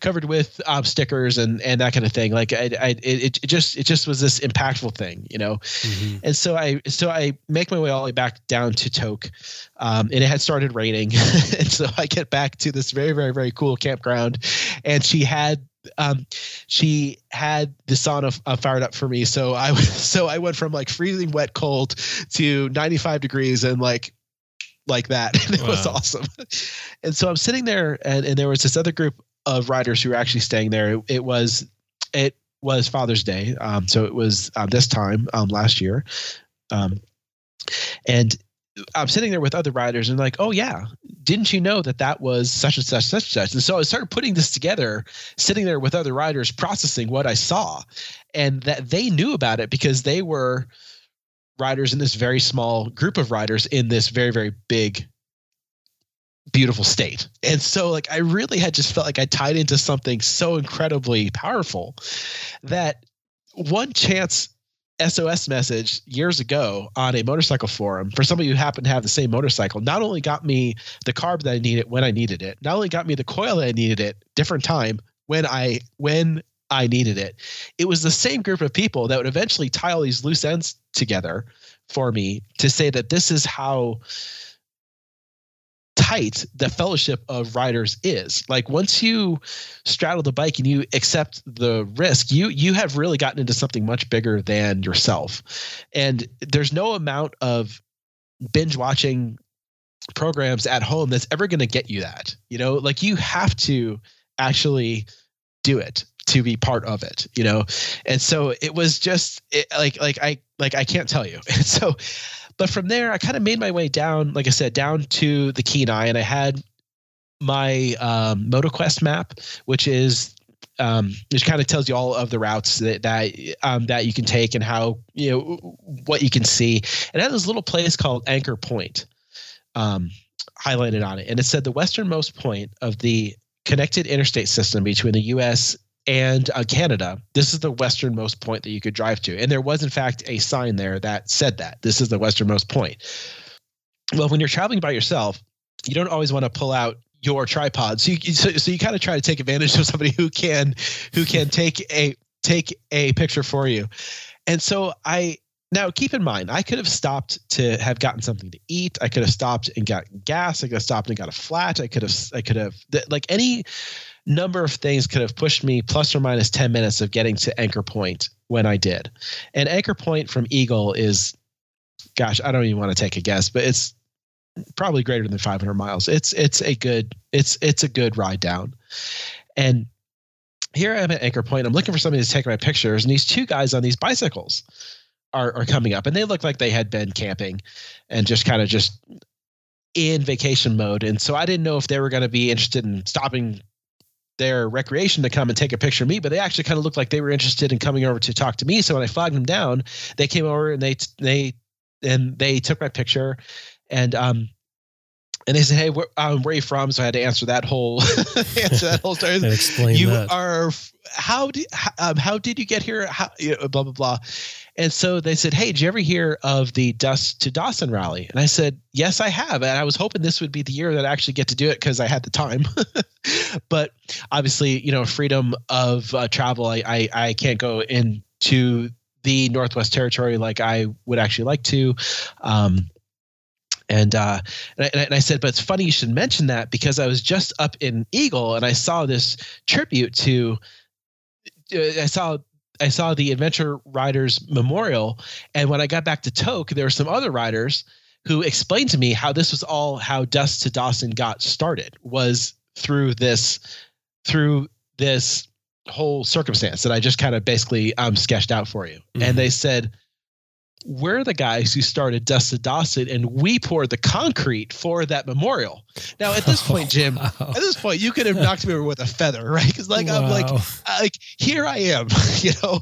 covered with um, stickers and and that kind of thing. Like I, I it, it just it just was this impactful thing, you know. Mm-hmm. And so I so I make my way all the way back down to Tok, um, and it had started raining, <laughs> and so I get back to this very very very cool campground, and she had um, she had the sauna uh, fired up for me. So I <laughs> so I went from like freezing wet cold to 95 degrees and like like that. <laughs> And it wow. was awesome. And so I'm sitting there and, and there was this other group of riders who were actually staying there. It, it was it was Father's Day. Um, so it was um, this time um, last year. Um, and I'm sitting there with other riders and like, oh yeah, didn't you know that that was such and such, such and such? And so I started putting this together, sitting there with other riders, processing what I saw, and that they knew about it because they were riders in this very small group of riders in this very very big beautiful state. And so like I really had just felt like I tied into something so incredibly powerful that one chance SOS message years ago on a motorcycle forum for somebody who happened to have the same motorcycle not only got me the carb that I needed when I needed it, not only got me the coil that I needed it different time when I when I needed it. It was the same group of people that would eventually tie all these loose ends together for me to say that this is how tight the fellowship of riders is. Like once you straddle the bike and you accept the risk, you you have really gotten into something much bigger than yourself. And there's no amount of binge watching programs at home that's ever going to get you that. You know, like you have to actually do it to be part of it, you know. And so it was just it, like like I like I can't tell you. And <laughs> so but from there, I kind of made my way down, like I said, down to the Kenai, and I had my um, MotoQuest map, which is um, which kind of tells you all of the routes that that um, that you can take and how you know what you can see. It had this little place called Anchor Point um, highlighted on it, and it said the westernmost point of the connected interstate system between the U.S and uh, Canada, this is the westernmost point that you could drive to. And there was, in fact, a sign there that said that this is the westernmost point. Well, when you're traveling by yourself, you don't always want to pull out your tripod. So you, so, so you kind of try to take advantage of somebody who can who can take a take a picture for you. And so I now keep in mind, I could have stopped to have gotten something to eat. I could have stopped and got gas. I could have stopped and got a flat. I could have I could have like any number of things could have pushed me plus or minus 10 minutes of getting to anchor point when I did. And anchor point from Eagle is, gosh, I don't even want to take a guess, but it's probably greater than 500 miles. It's it's a good it's it's a good ride down. And here I am at anchor point. I'm looking for somebody to take my pictures, and these two guys on these bicycles are are coming up, and they look like they had been camping and just kind of just in vacation mode. And so I didn't know if they were going to be interested in stopping their recreation to come and take a picture of me, but they actually kind of looked like they were interested in coming over to talk to me. So when I flagged them down, they came over and they they and they took my picture, and um and they said, "Hey, where, um, where are you from?" So I had to answer that whole <laughs> answer that whole story. <laughs> and explain you that. are how did how, um, how did you get here? How, you know, blah blah blah. And so they said, Hey, did you ever hear of the Dust to Dawson rally? And I said, Yes, I have. And I was hoping this would be the year that I actually get to do it because I had the time. <laughs> but obviously, you know, freedom of uh, travel, I, I, I can't go into the Northwest Territory like I would actually like to. Um, and uh, and I, and I, said, but it's funny you should mention that because I was just up in Eagle and I saw this tribute to. Uh, I saw I saw the Adventure Riders Memorial, and when I got back to Tok, there were some other riders who explained to me how this was all how Dust to Dawson got started was through this through this whole circumstance that I just kind of basically um, sketched out for you. Mm-hmm. And they said, we're the guys who started Dust to Dawson and we poured the concrete for that memorial. Now, at this <laughs> point, Jim, wow. at this point, you could have knocked me over with a feather, right? Because like wow. I'm like, like here I am, <laughs> you know,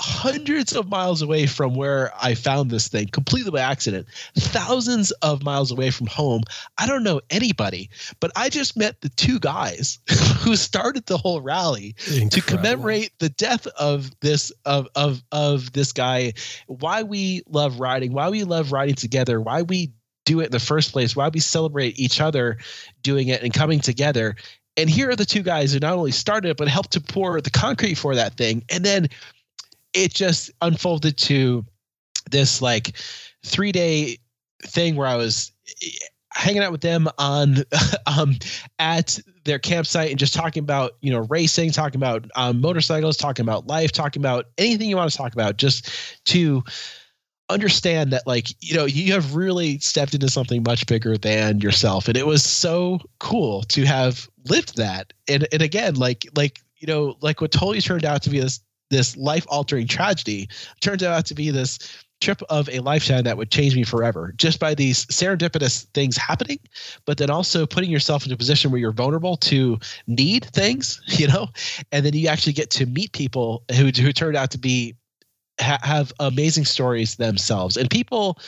hundreds of miles away from where I found this thing completely by accident, thousands of miles away from home. I don't know anybody, but I just met the two guys <laughs> who started the whole rally Incredible. to commemorate the death of this of of of this guy. Why we love riding, why we love riding together, why we do it in the first place, why we celebrate each other doing it and coming together And here are the two guys who not only started it, but helped to pour the concrete for that thing. And then it just unfolded to this like three day thing where I was hanging out with them on <laughs> um, at their campsite and just talking about you know racing, talking about um, motorcycles, talking about life, talking about anything you want to talk about, just to understand that like you know you have really stepped into something much bigger than yourself. And it was so cool to have lived that. And and again like like you know like what totally turned out to be this this life altering tragedy turns out to be this trip of a lifetime that would change me forever just by these serendipitous things happening but then also putting yourself into a position where you're vulnerable to need things <laughs> you know? And then you actually get to meet people who, who turned out to be ha- have amazing stories themselves. And people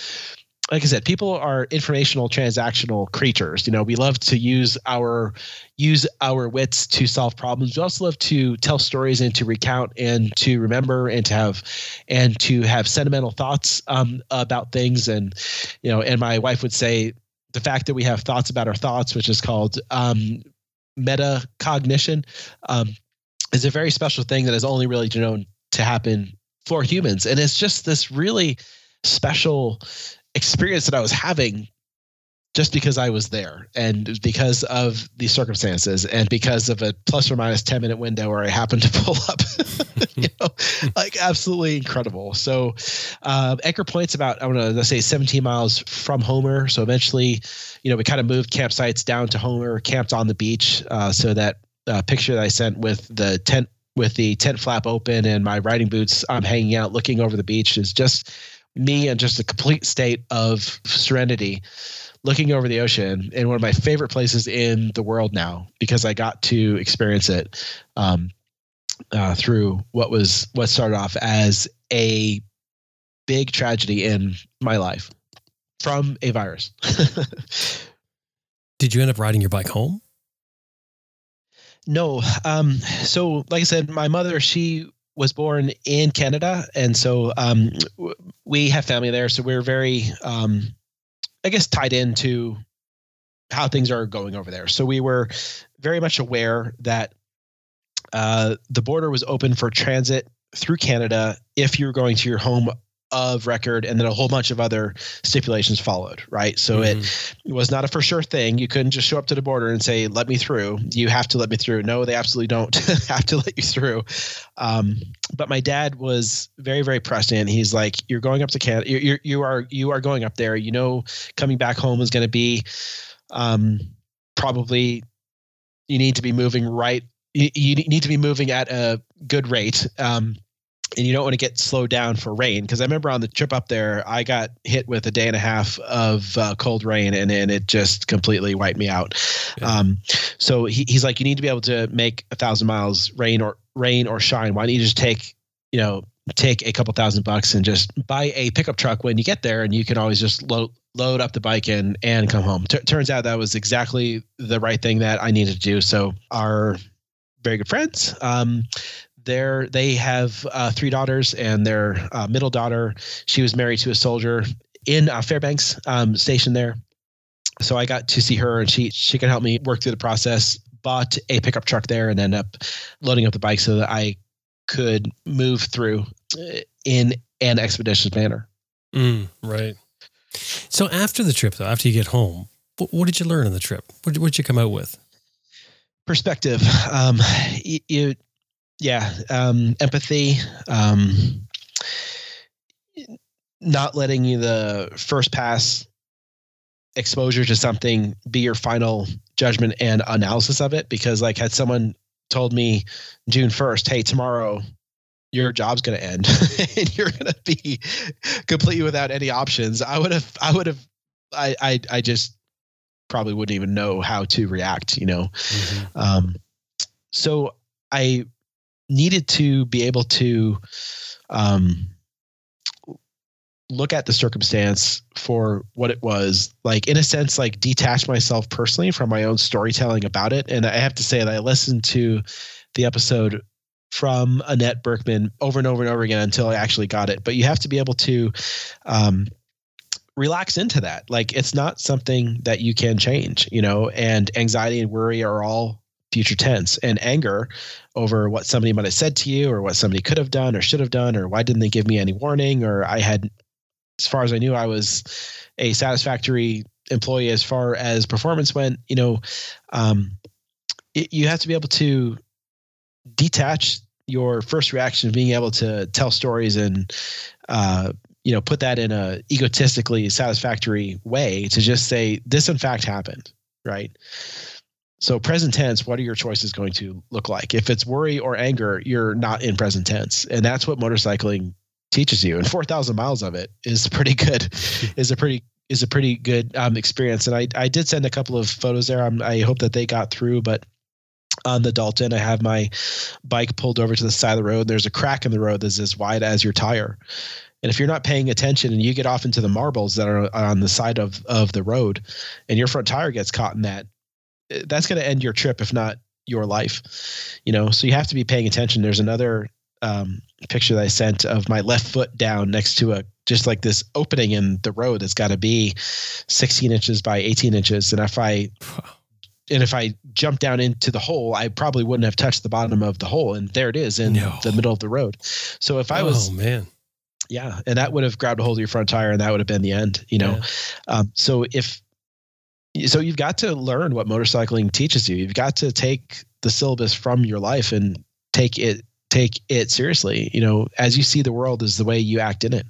like I said, people are informational transactional creatures. You know, we love to use our use our wits to solve problems. We also love to tell stories and to recount and to remember and to have and to have sentimental thoughts um, about things. And you know, and my wife would say the fact that we have thoughts about our thoughts, which is called um, metacognition, um, is a very special thing that is only really known to happen for humans. And it's just this really special experience that I was having just because I was there and because of the circumstances and because of a plus or minus 10 minute window where I happened to <laughs> pull up, <laughs> you know, like absolutely incredible. So, uh, Anchor Point's about, I don't know, let's say 17 miles from Homer. So eventually, you know, we kind of moved campsites down to Homer, camped on the beach. Uh, so that uh, picture that I sent with the tent, with the tent flap open and my riding boots, I'm hanging out looking over the beach is just me in just a complete state of serenity looking over the ocean in one of my favorite places in the world now because I got to experience it um, uh, through what was what started off as a big tragedy in my life from a virus. <laughs> Did you end up riding your bike home? No. Um, so, like I said, my mother, she was born in Canada, and so um, we have family there. So we're very, um, I guess, tied into how things are going over there. So we were very much aware that uh, the border was open for transit through Canada if you're going to your home of record and then a whole bunch of other stipulations followed right? So mm-hmm. it was not a for sure thing. You couldn't just show up to the border and say let me through. You have to let me through. No they absolutely don't <laughs> have to let you through. Um, but my dad was very very prescient. He's like you're going up to canada you're, you're you are you are going up there. You know coming back home is going to be um, probably you need to be moving right you, you need to be moving at a good rate. Um, and you don't want to get slowed down for rain because I remember on the trip up there, I got hit with a day and a half of uh, cold rain, and then it just completely wiped me out. Yeah. Um, so he, he's like, you need to be able to make a thousand miles, rain or rain or shine. Why don't you just take, you know, take a couple thousand bucks and just buy a pickup truck when you get there, and you can always just load load up the bike and and come home. T- turns out that was exactly the right thing that I needed to do. So our very good friends. Um, they're they have uh, three daughters, and their uh, middle daughter, she was married to a soldier in uh, Fairbanks, um, stationed there. So I got to see her, and she she can help me work through the process. Bought a pickup truck there, and ended up loading up the bike so that I could move through uh, in an expeditious manner. Mm, right. So after the trip, though, after you get home, what, what did you learn on the trip? What, what did you come out with? Perspective. Um, you yeah, um, empathy, um, not letting you the first pass exposure to something be your final judgment and analysis of it. Because like had someone told me June first, hey, tomorrow your job's going to end <laughs> and you're going to be completely without any options, I would have, I would have, I, I, I just probably wouldn't even know how to react. You know, mm-hmm. um, so I needed to be able to um, look at the circumstance for what it was. Like in a sense like detach myself personally from my own storytelling about it. And i have to say that i listened to the episode from annette berkman over and over and over again until i actually got it. But you have to be able to um, relax into that. Like it's not something that you can change you know? And anxiety and worry are all future tense and anger over what somebody might have said to you or what somebody could have done or should have done or why didn't they give me any warning or i had as far as i knew i was a satisfactory employee as far as performance went you know um, it, you have to be able to detach your first reaction of being able to tell stories and uh, you know put that in a egotistically satisfactory way to just say this in fact happened right so present tense, what are your choices going to look like? If it's worry or anger, you're not in present tense. And that's what motorcycling teaches you. And 4,000 miles of it is pretty good, <laughs> is a pretty, is a pretty good um, experience. And I, I did send a couple of photos there. I'm, I hope that they got through, but on the Dalton, I have my bike pulled over to the side of the road. There's a crack in the road that's as wide as your tire. And if you're not paying attention and you get off into the marbles that are on the side of, of the road and your front tire gets caught in that, that's going to end your trip if not your life you know? So you have to be paying attention. There's another um, picture that i sent of my left foot down next to a just like this opening in the road that's got to be 16 inches by 18 inches. And if i and if i jumped down into the hole i probably wouldn't have touched the bottom of the hole. And there it is in no. the middle of the road. So if i was oh man. Yeah. And that would have grabbed a hold of your front tire and that would have been the end you know? Yeah. um, so if so you've got to learn what motorcycling teaches you. You've got to take the syllabus from your life and take it take it seriously. You know, as you see the world is the way you act in it.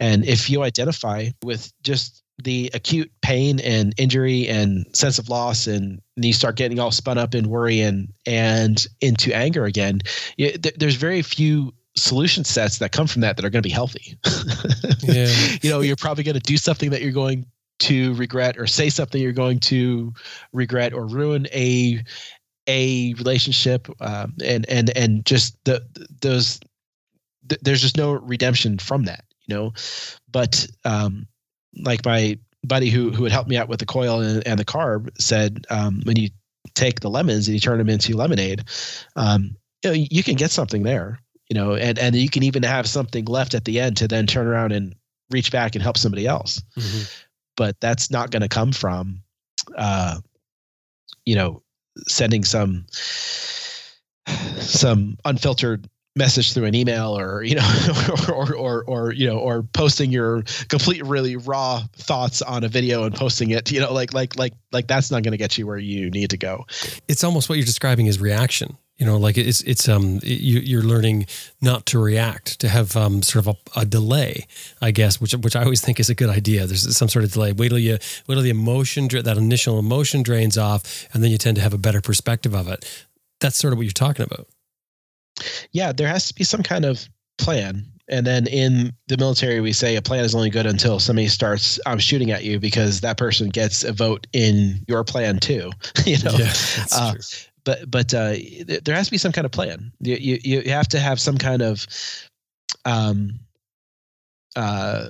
And if you identify with just the acute pain and injury and sense of loss and you start getting all spun up in worry and and into anger again, you, th- there's very few solution sets that come from that that are going to be healthy. <laughs> yeah. you know, you're probably going to do something that you're going to regret or say something you're going to regret or ruin a a relationship um, and and and just the those th- there's just no redemption from that you know? But um like my buddy who who had helped me out with the coil and, and the carb said um, when you take the lemons and you turn them into lemonade um, you know you can get something there you know and and you can even have something left at the end to then turn around and reach back and help somebody else. Mm-hmm but that's not going to come from, uh, you know, sending some some unfiltered message through an email or you know <laughs> or, or, or you know or posting your complete really raw thoughts on a video and posting it you know like like like like that's not going to get you where you need to go. It's almost what you're describing is reaction you know like it's it's um you, you're learning not to react to have um sort of a, a, delay i guess which which i always think is a good idea. There's some sort of delay. Wait till you wait till the emotion that initial emotion drains off and then you tend to have a better perspective of it. That's sort of what you're talking about. Yeah there has to be some kind of plan. And then in the military, we say a plan is only good until somebody starts um, shooting at you because that person gets a vote in your plan too. <laughs> you know, yeah, uh, but but uh, there has to be some kind of plan. You, you you have to have some kind of um, uh,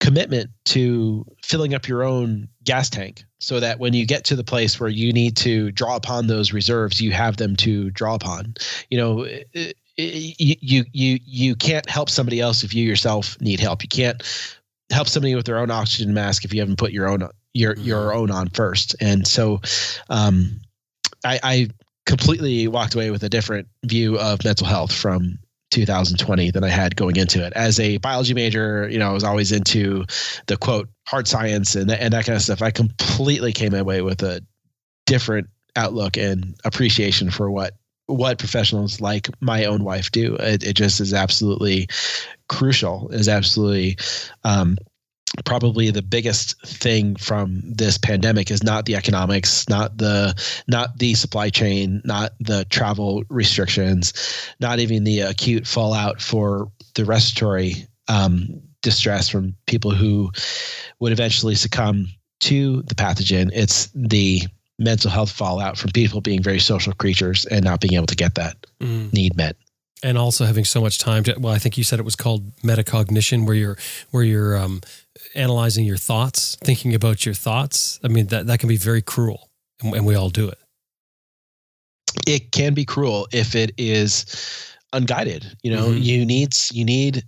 commitment to filling up your own gas tank so that when you get to the place where you need to draw upon those reserves you have them to draw upon you know you you you you can't help somebody else if you yourself need help you can't help somebody with their own oxygen mask if you haven't put your own your your mm-hmm. own on first and so um I, I completely walked away with a different view of mental health from 2020 than I had going into it. As a biology major, you know, I was always into the quote hard science and and that kind of stuff. I completely came away with a different outlook and appreciation for what what professionals like my own wife do. It, it just is absolutely crucial. Is absolutely um, probably the biggest thing from this pandemic is not the economics not the not the supply chain not the travel restrictions not even the acute fallout for the respiratory um, distress from people who would eventually succumb to the pathogen it's the mental health fallout from people being very social creatures and not being able to get that mm. need met and also having so much time to well i think you said it was called metacognition where you're where you're um, analyzing your thoughts thinking about your thoughts i mean that that can be very cruel and, and we all do it it can be cruel if it is unguided you know mm-hmm. you need you need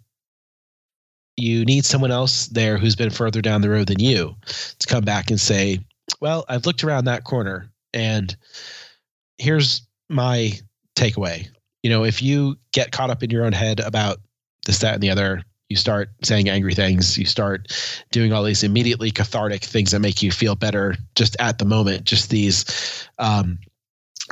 you need someone else there who's been further down the road than you to come back and say well i've looked around that corner and here's my takeaway. You know, if you get caught up in your own head about this, that, and the other, you start saying angry things, you start doing all these immediately cathartic things that make you feel better just at the moment, just these um,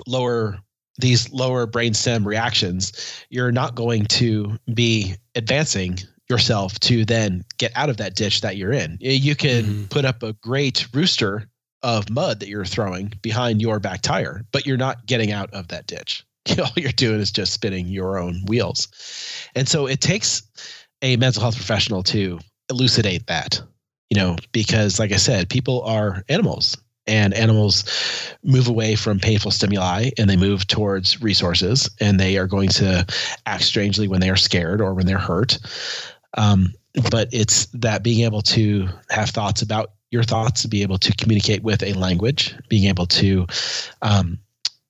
lower these lower brainstem reactions, you're not going to be advancing yourself to then get out of that ditch that you're in. You can mm-hmm. put up a great rooster of mud that you're throwing behind your back tire, but you're not getting out of that ditch. <laughs> All you're doing is just spinning your own wheels. And so it takes a mental health professional to elucidate that, you know, because like I said, people are animals and animals move away from painful stimuli and they move towards resources and they are going to act strangely when they are scared or when they're hurt. Um, but it's that being able to have thoughts about your thoughts, be able to communicate with a language, being able to, um,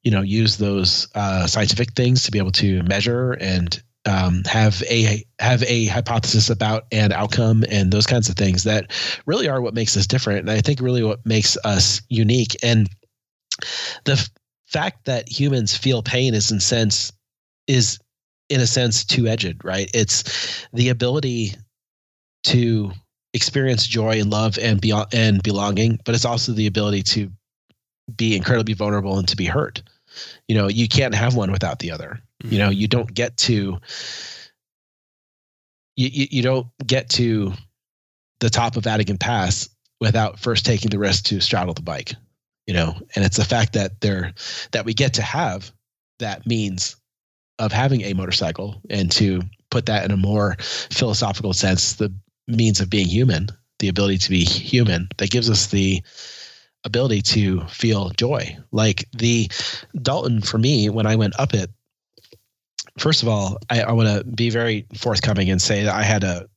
you know, use those uh, scientific things to be able to measure and um, have a have a hypothesis about an outcome and those kinds of things that really are what makes us different, and I think really what makes us unique. And the f- fact that humans feel pain is in sense is in a sense two edged, right? It's the ability to experience joy and love and beyond and belonging, but it's also the ability to be incredibly vulnerable and to be hurt. You know, you can't have one without the other. Mm-hmm. You know, you don't get to you, you, you don't get to the top of Atigun Pass without first taking the risk to straddle the bike. You know, and it's the fact that there that we get to have that means of having a motorcycle and to put that in a more philosophical sense, the means of being human, the ability to be human, that gives us the ability to feel joy. Like the Dalton for me, when I went up it, first of all, I, I want to be very forthcoming and say that I had a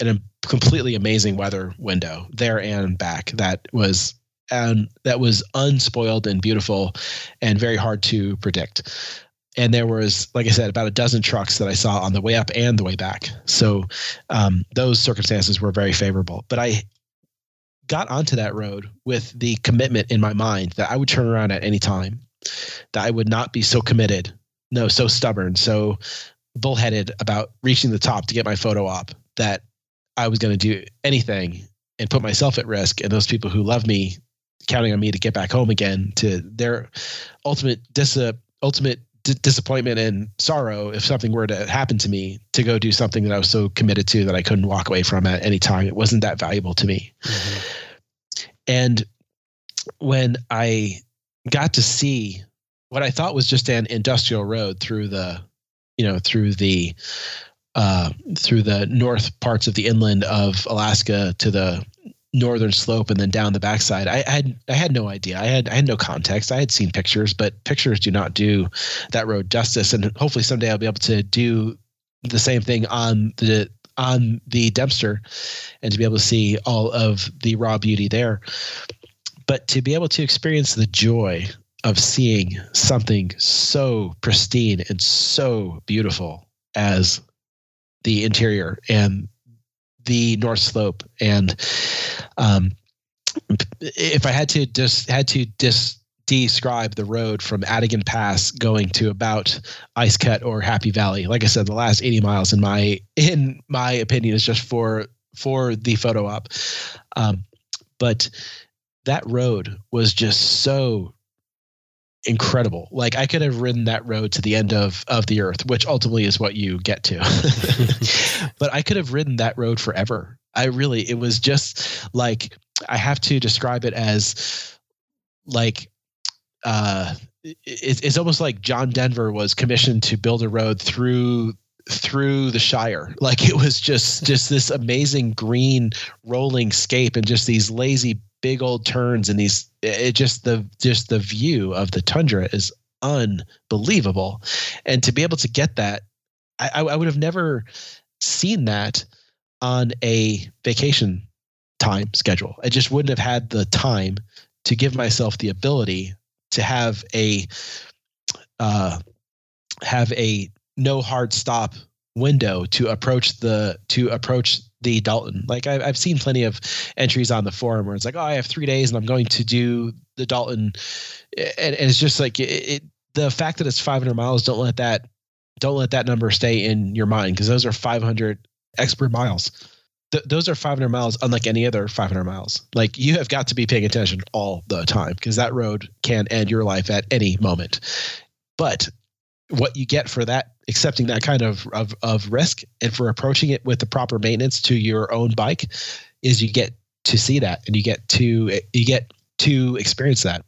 an completely amazing weather window there and back that was and that was unspoiled and beautiful and very hard to predict. And there was like i said about a dozen trucks that i saw on the way up and the way back. So um, those circumstances were very favorable. But i got onto that road with the commitment in my mind that i would turn around at any time that i would not be so committed no so stubborn so bullheaded about reaching the top to get my photo op that i was going to do anything and put myself at risk and those people who love me counting on me to get back home again to their ultimate dis- ultimate d- disappointment and sorrow if something were to happen to me to go do something that I was so committed to that I couldn't walk away from at any time. It wasn't that valuable to me. Mm-hmm. And when I got to see what I thought was just an industrial road through the, you know, through the uh, through the north parts of the inland of Alaska to the northern slope and then down the backside. I, I, had I had no idea. I had I had no context. I had seen pictures, but pictures do not do that road justice. And hopefully someday I'll be able to do the same thing on the on the Dempster and to be able to see all of the raw beauty there. But to be able to experience the joy of seeing something so pristine and so beautiful as the interior and the North Slope, and um, if I had to just had to dis describe the road from Atigun Pass going to about Ice Cut or Happy Valley, like I said, the last 80 miles in my in my opinion is just for for the photo op, um, but that road was just so incredible. Like I could have ridden that road to the end of of the earth, which ultimately is what you get to. <laughs> but I could have ridden that road forever. I really it was just like I have to describe it as like uh it, it's almost like John Denver was commissioned to build a road through through the Shire. <laughs> Like it was just just this amazing green rolling scape and just these lazy big old turns and these it just the just the view of the tundra is unbelievable. And to be able to get that i i would have never seen that on a vacation time schedule. I just wouldn't have had the time to give myself the ability to have a uh have a no hard stop window to approach the to approach the Dalton. Like I've, I've seen plenty of entries on the forum where it's like, oh, I have three days and I'm going to do the Dalton, and, and it's just like it, it, the fact that it's 500 miles. Don't let that don't let that number stay in your mind because those are 500 expert miles. Th- those are 500 miles, unlike any other 500 miles. Like you have got to be paying attention all the time because that road can end your life at any moment. But what you get for that accepting that kind of, of of risk and for approaching it with the proper maintenance to your own bike is you get to see that and you get to you get to experience that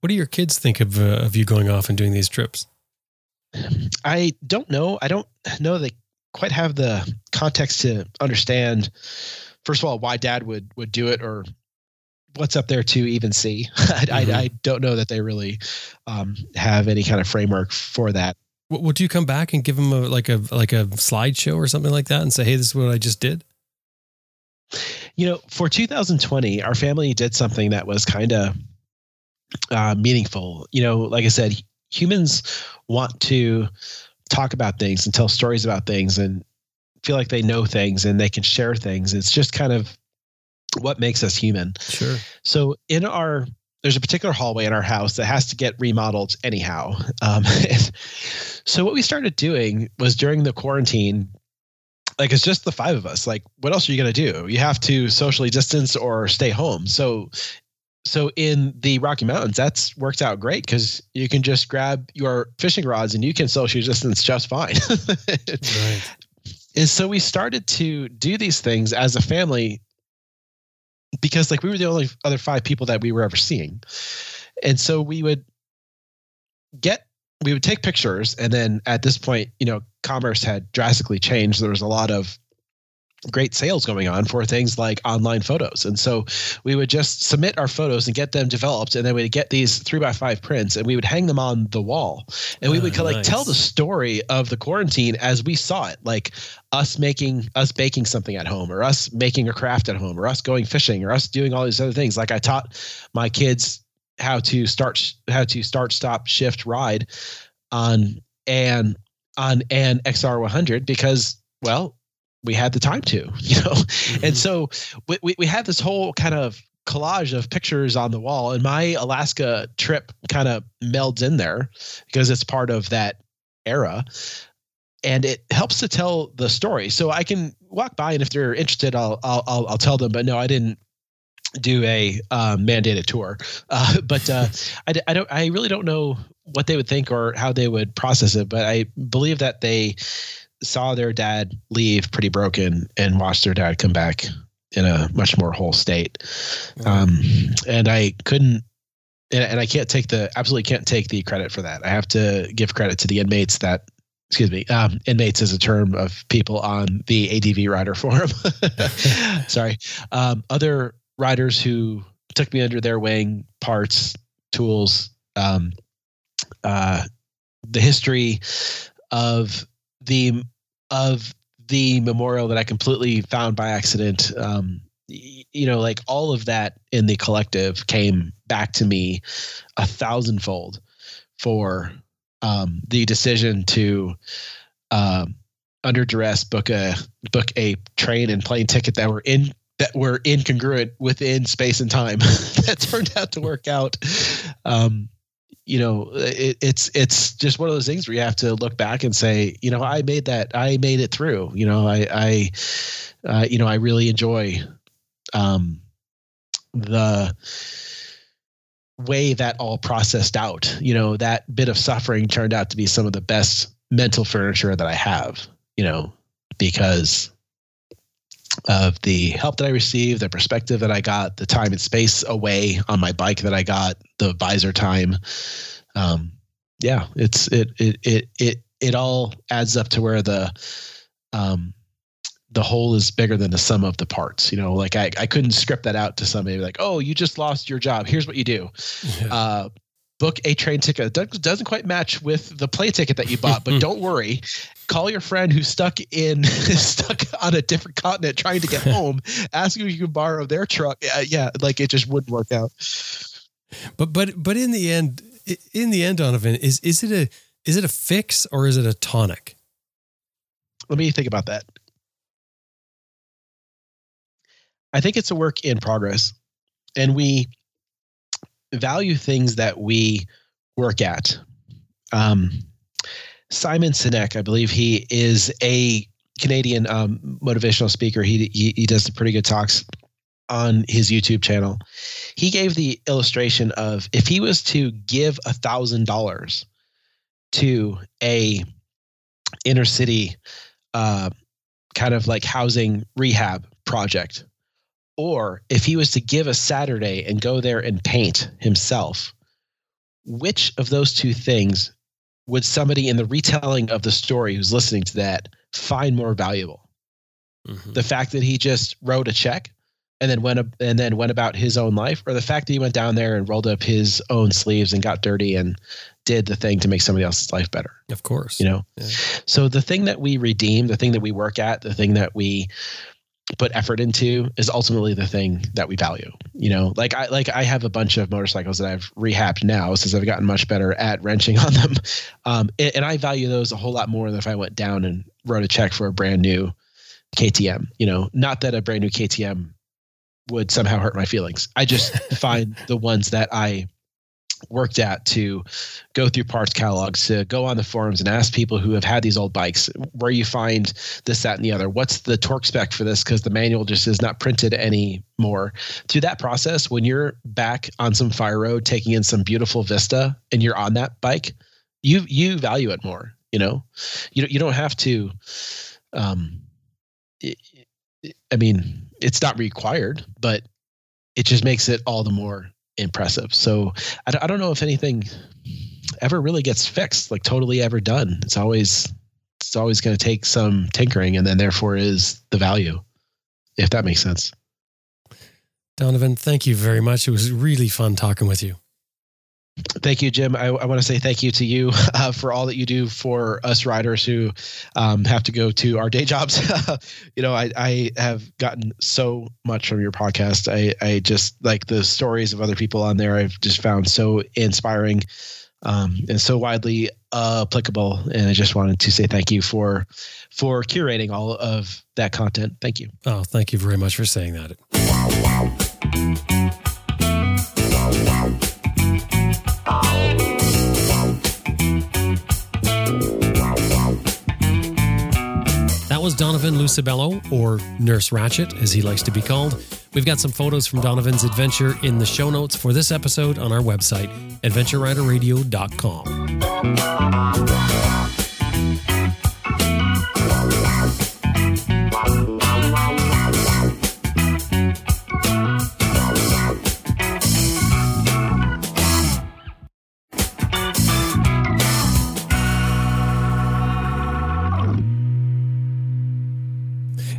What do your kids think of uh, of you going off and doing these trips? i don't know i don't know they quite have the context to understand first of all why dad would would do it or what's up there to even see <laughs> I, Mhm. I, I don't know that they really um, have any kind of framework for that would you come back and give them a like a like a slideshow or something like that and say, "Hey, this is what I just did"? You know, for 2020, our family did something that was kind of uh, meaningful. You know, like I said, humans want to talk about things and tell stories about things and feel like they know things and they can share things. It's just kind of what makes us human. Sure. So in our there's a particular hallway in our house that has to get remodeled anyhow. Um, <laughs> so what we started doing was during the quarantine, like it's just the five of us. Like, what else are you gonna do? You have to socially distance or stay home. So so in the Rocky Mountains, that's worked out great because you can just grab your fishing rods and you can socially distance just fine. <laughs> Right. and so we started to do these things as a family because like we were the only other five people that we were ever seeing. And so we would get we would take pictures and then at this point you know commerce had drastically changed. There was a lot of great sales going on for things like online photos. And so we would just submit our photos and get them developed and then we'd get these three by five prints and we would hang them on the wall. And we Ah, would like nice. tell the story of the quarantine as we saw it like us making us baking something at home or us making a craft at home or us going fishing or us doing all these other things. Like i taught my kids how to start how to start stop shift ride on an on an xr100 because well we had the time to <laughs> you know? Mm-hmm. and so we, we, we had this whole kind of collage of pictures on the wall and my alaska trip kind of melds in there because it's part of that era and it helps to tell the story. So i can walk by and if they're interested i'll i'll i'll, I'll tell them but no i didn't do a um, mandated tour. <laughs> Uh, but uh, I, I don't i really don't know what they would think or how they would process it but i believe that they saw their dad leave pretty broken and watched their dad come back in a much more whole state. Um, and i couldn't and, and i can't take the absolutely can't take the credit for that. I have to give credit to the inmates that excuse me um, inmates is a term of people on the adv rider <laughs> forum. <laughs> Sorry. Um, other riders who took me under their wing parts tools um, uh, the history of the of the memorial that I completely found by accident. Um, you know, like all of that in the collective came back to me a thousandfold for um, the decision to um, under duress book a book a train and plane ticket that were in that were incongruent within space and time <laughs> that turned out to work out um, you know it, it's it's just one of those things where you have to look back and say you know i made that i made it through you know i i uh, you know i really enjoy um the way that all processed out. You know that bit of suffering turned out to be some of the best mental furniture that i have you know because of the help that I received, the perspective that I got, the time and space away on my bike that I got, the visor time. Um, yeah, it's it it it it it all adds up to where the um the whole is bigger than the sum of the parts. You know, like I, I couldn't script that out to somebody like, oh, you just lost your job. Here's what you do. <laughs> Yeah. Uh, book a train ticket. It does- doesn't quite match with the plane ticket that you bought, but don't <laughs> worry. Call your friend who's stuck in <laughs> stuck on a different continent trying to get <laughs> home. Ask if you can borrow their truck. Uh, yeah, like it just wouldn't work out. But but but in the end, in the end, Donovan, is is it a is it a fix or is it a tonic? Let me think about that. I think it's a work in progress, and we value things that we work at. Um, Simon Sinek, I believe he is a Canadian um, motivational speaker. He, he he does pretty good talks on his YouTube channel. He gave the illustration of if he was to give a thousand dollars to a inner city uh, kind of like housing rehab project, or if he was to give a Saturday and go there and paint himself, which of those two things would somebody in the retelling of the story who's listening to that find more valuable? Mm-hmm. The fact that he just wrote a check and then went and then went about his own life, or the fact that he went down there and rolled up his own sleeves and got dirty and did the thing to make somebody else's life better. Of course, you know. Yeah. So the thing that we redeem, the thing that we work at, the thing that we put effort into is ultimately the thing that we value. You know, like I like I have a bunch of motorcycles that I've rehabbed now since I've gotten much better at wrenching <laughs> on them, um, and, and I value those a whole lot more than if I went down and wrote a check for a brand new KTM. You know, not that a brand new KTM would somehow hurt my feelings. I just <laughs> find the ones that I worked at to go through parts catalogs, to go on the forums and ask people who have had these old bikes where you find this, that, and the other. What's the torque spec for this? Because the manual just is not printed anymore. Through that process, when you're back on some fire road, taking in some beautiful vista, and you're on that bike, you you value it more. You know, you you don't have to. Um, I mean, it's not required, but it just makes it all the more impressive. So I, I don't know if anything ever really gets fixed, like totally ever done. It's always it's always going to take some tinkering, and then therefore is the value, if that makes sense. Donovan, thank you very much. It was really fun talking with you. Thank you, Jim. I, I want to say thank you to you <laughs> uh, for all that you do for us riders who um, have to go to our day jobs. <laughs> you know, I, I have gotten so much from your podcast. I, I just like the stories of other people on there. I've just found so inspiring um, and so widely uh, applicable. And I just wanted to say thank you for for curating all of that content. Thank you. Oh, thank you very much for saying that. Was Donovan Lucibello, or Nurse Ratchet, as he likes to be called. We've got some photos from Donovan's adventure in the show notes for this episode on our website, adventureriderradio.com.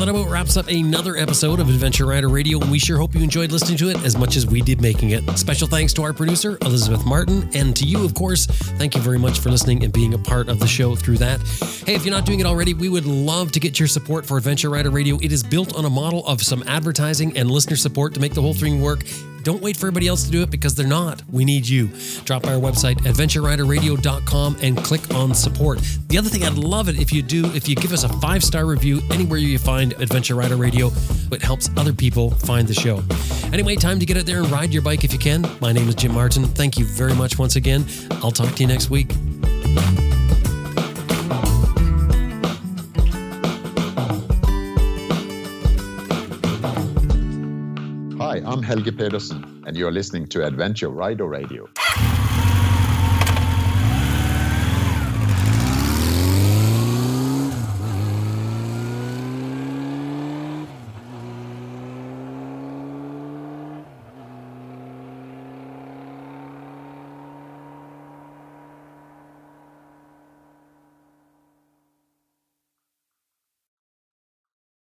That about wraps up another episode of Adventure Rider Radio, and we sure hope you enjoyed listening to it as much as we did making it. Special thanks to our producer, Elizabeth Martin, and to you, of course. Thank you very much for listening and being a part of the show through that. Hey, if you're not doing it already, we would love to get your support for Adventure Rider Radio. It is built on a model of some advertising and listener support to make the whole thing work. Don't wait for everybody else to do it because they're not. We need you. Drop by our website, adventureriderradio.com, and click on support. The other thing I'd love it if you do, if you give us a five star review anywhere you find Adventure Rider Radio. It helps other people find the show. Anyway, time to get out there and ride your bike if you can. My name is Jim Martin. Thank you very much once again. I'll talk to you next week. Hi, I'm Helge Pedersen, and you're listening to Adventure Rider Radio.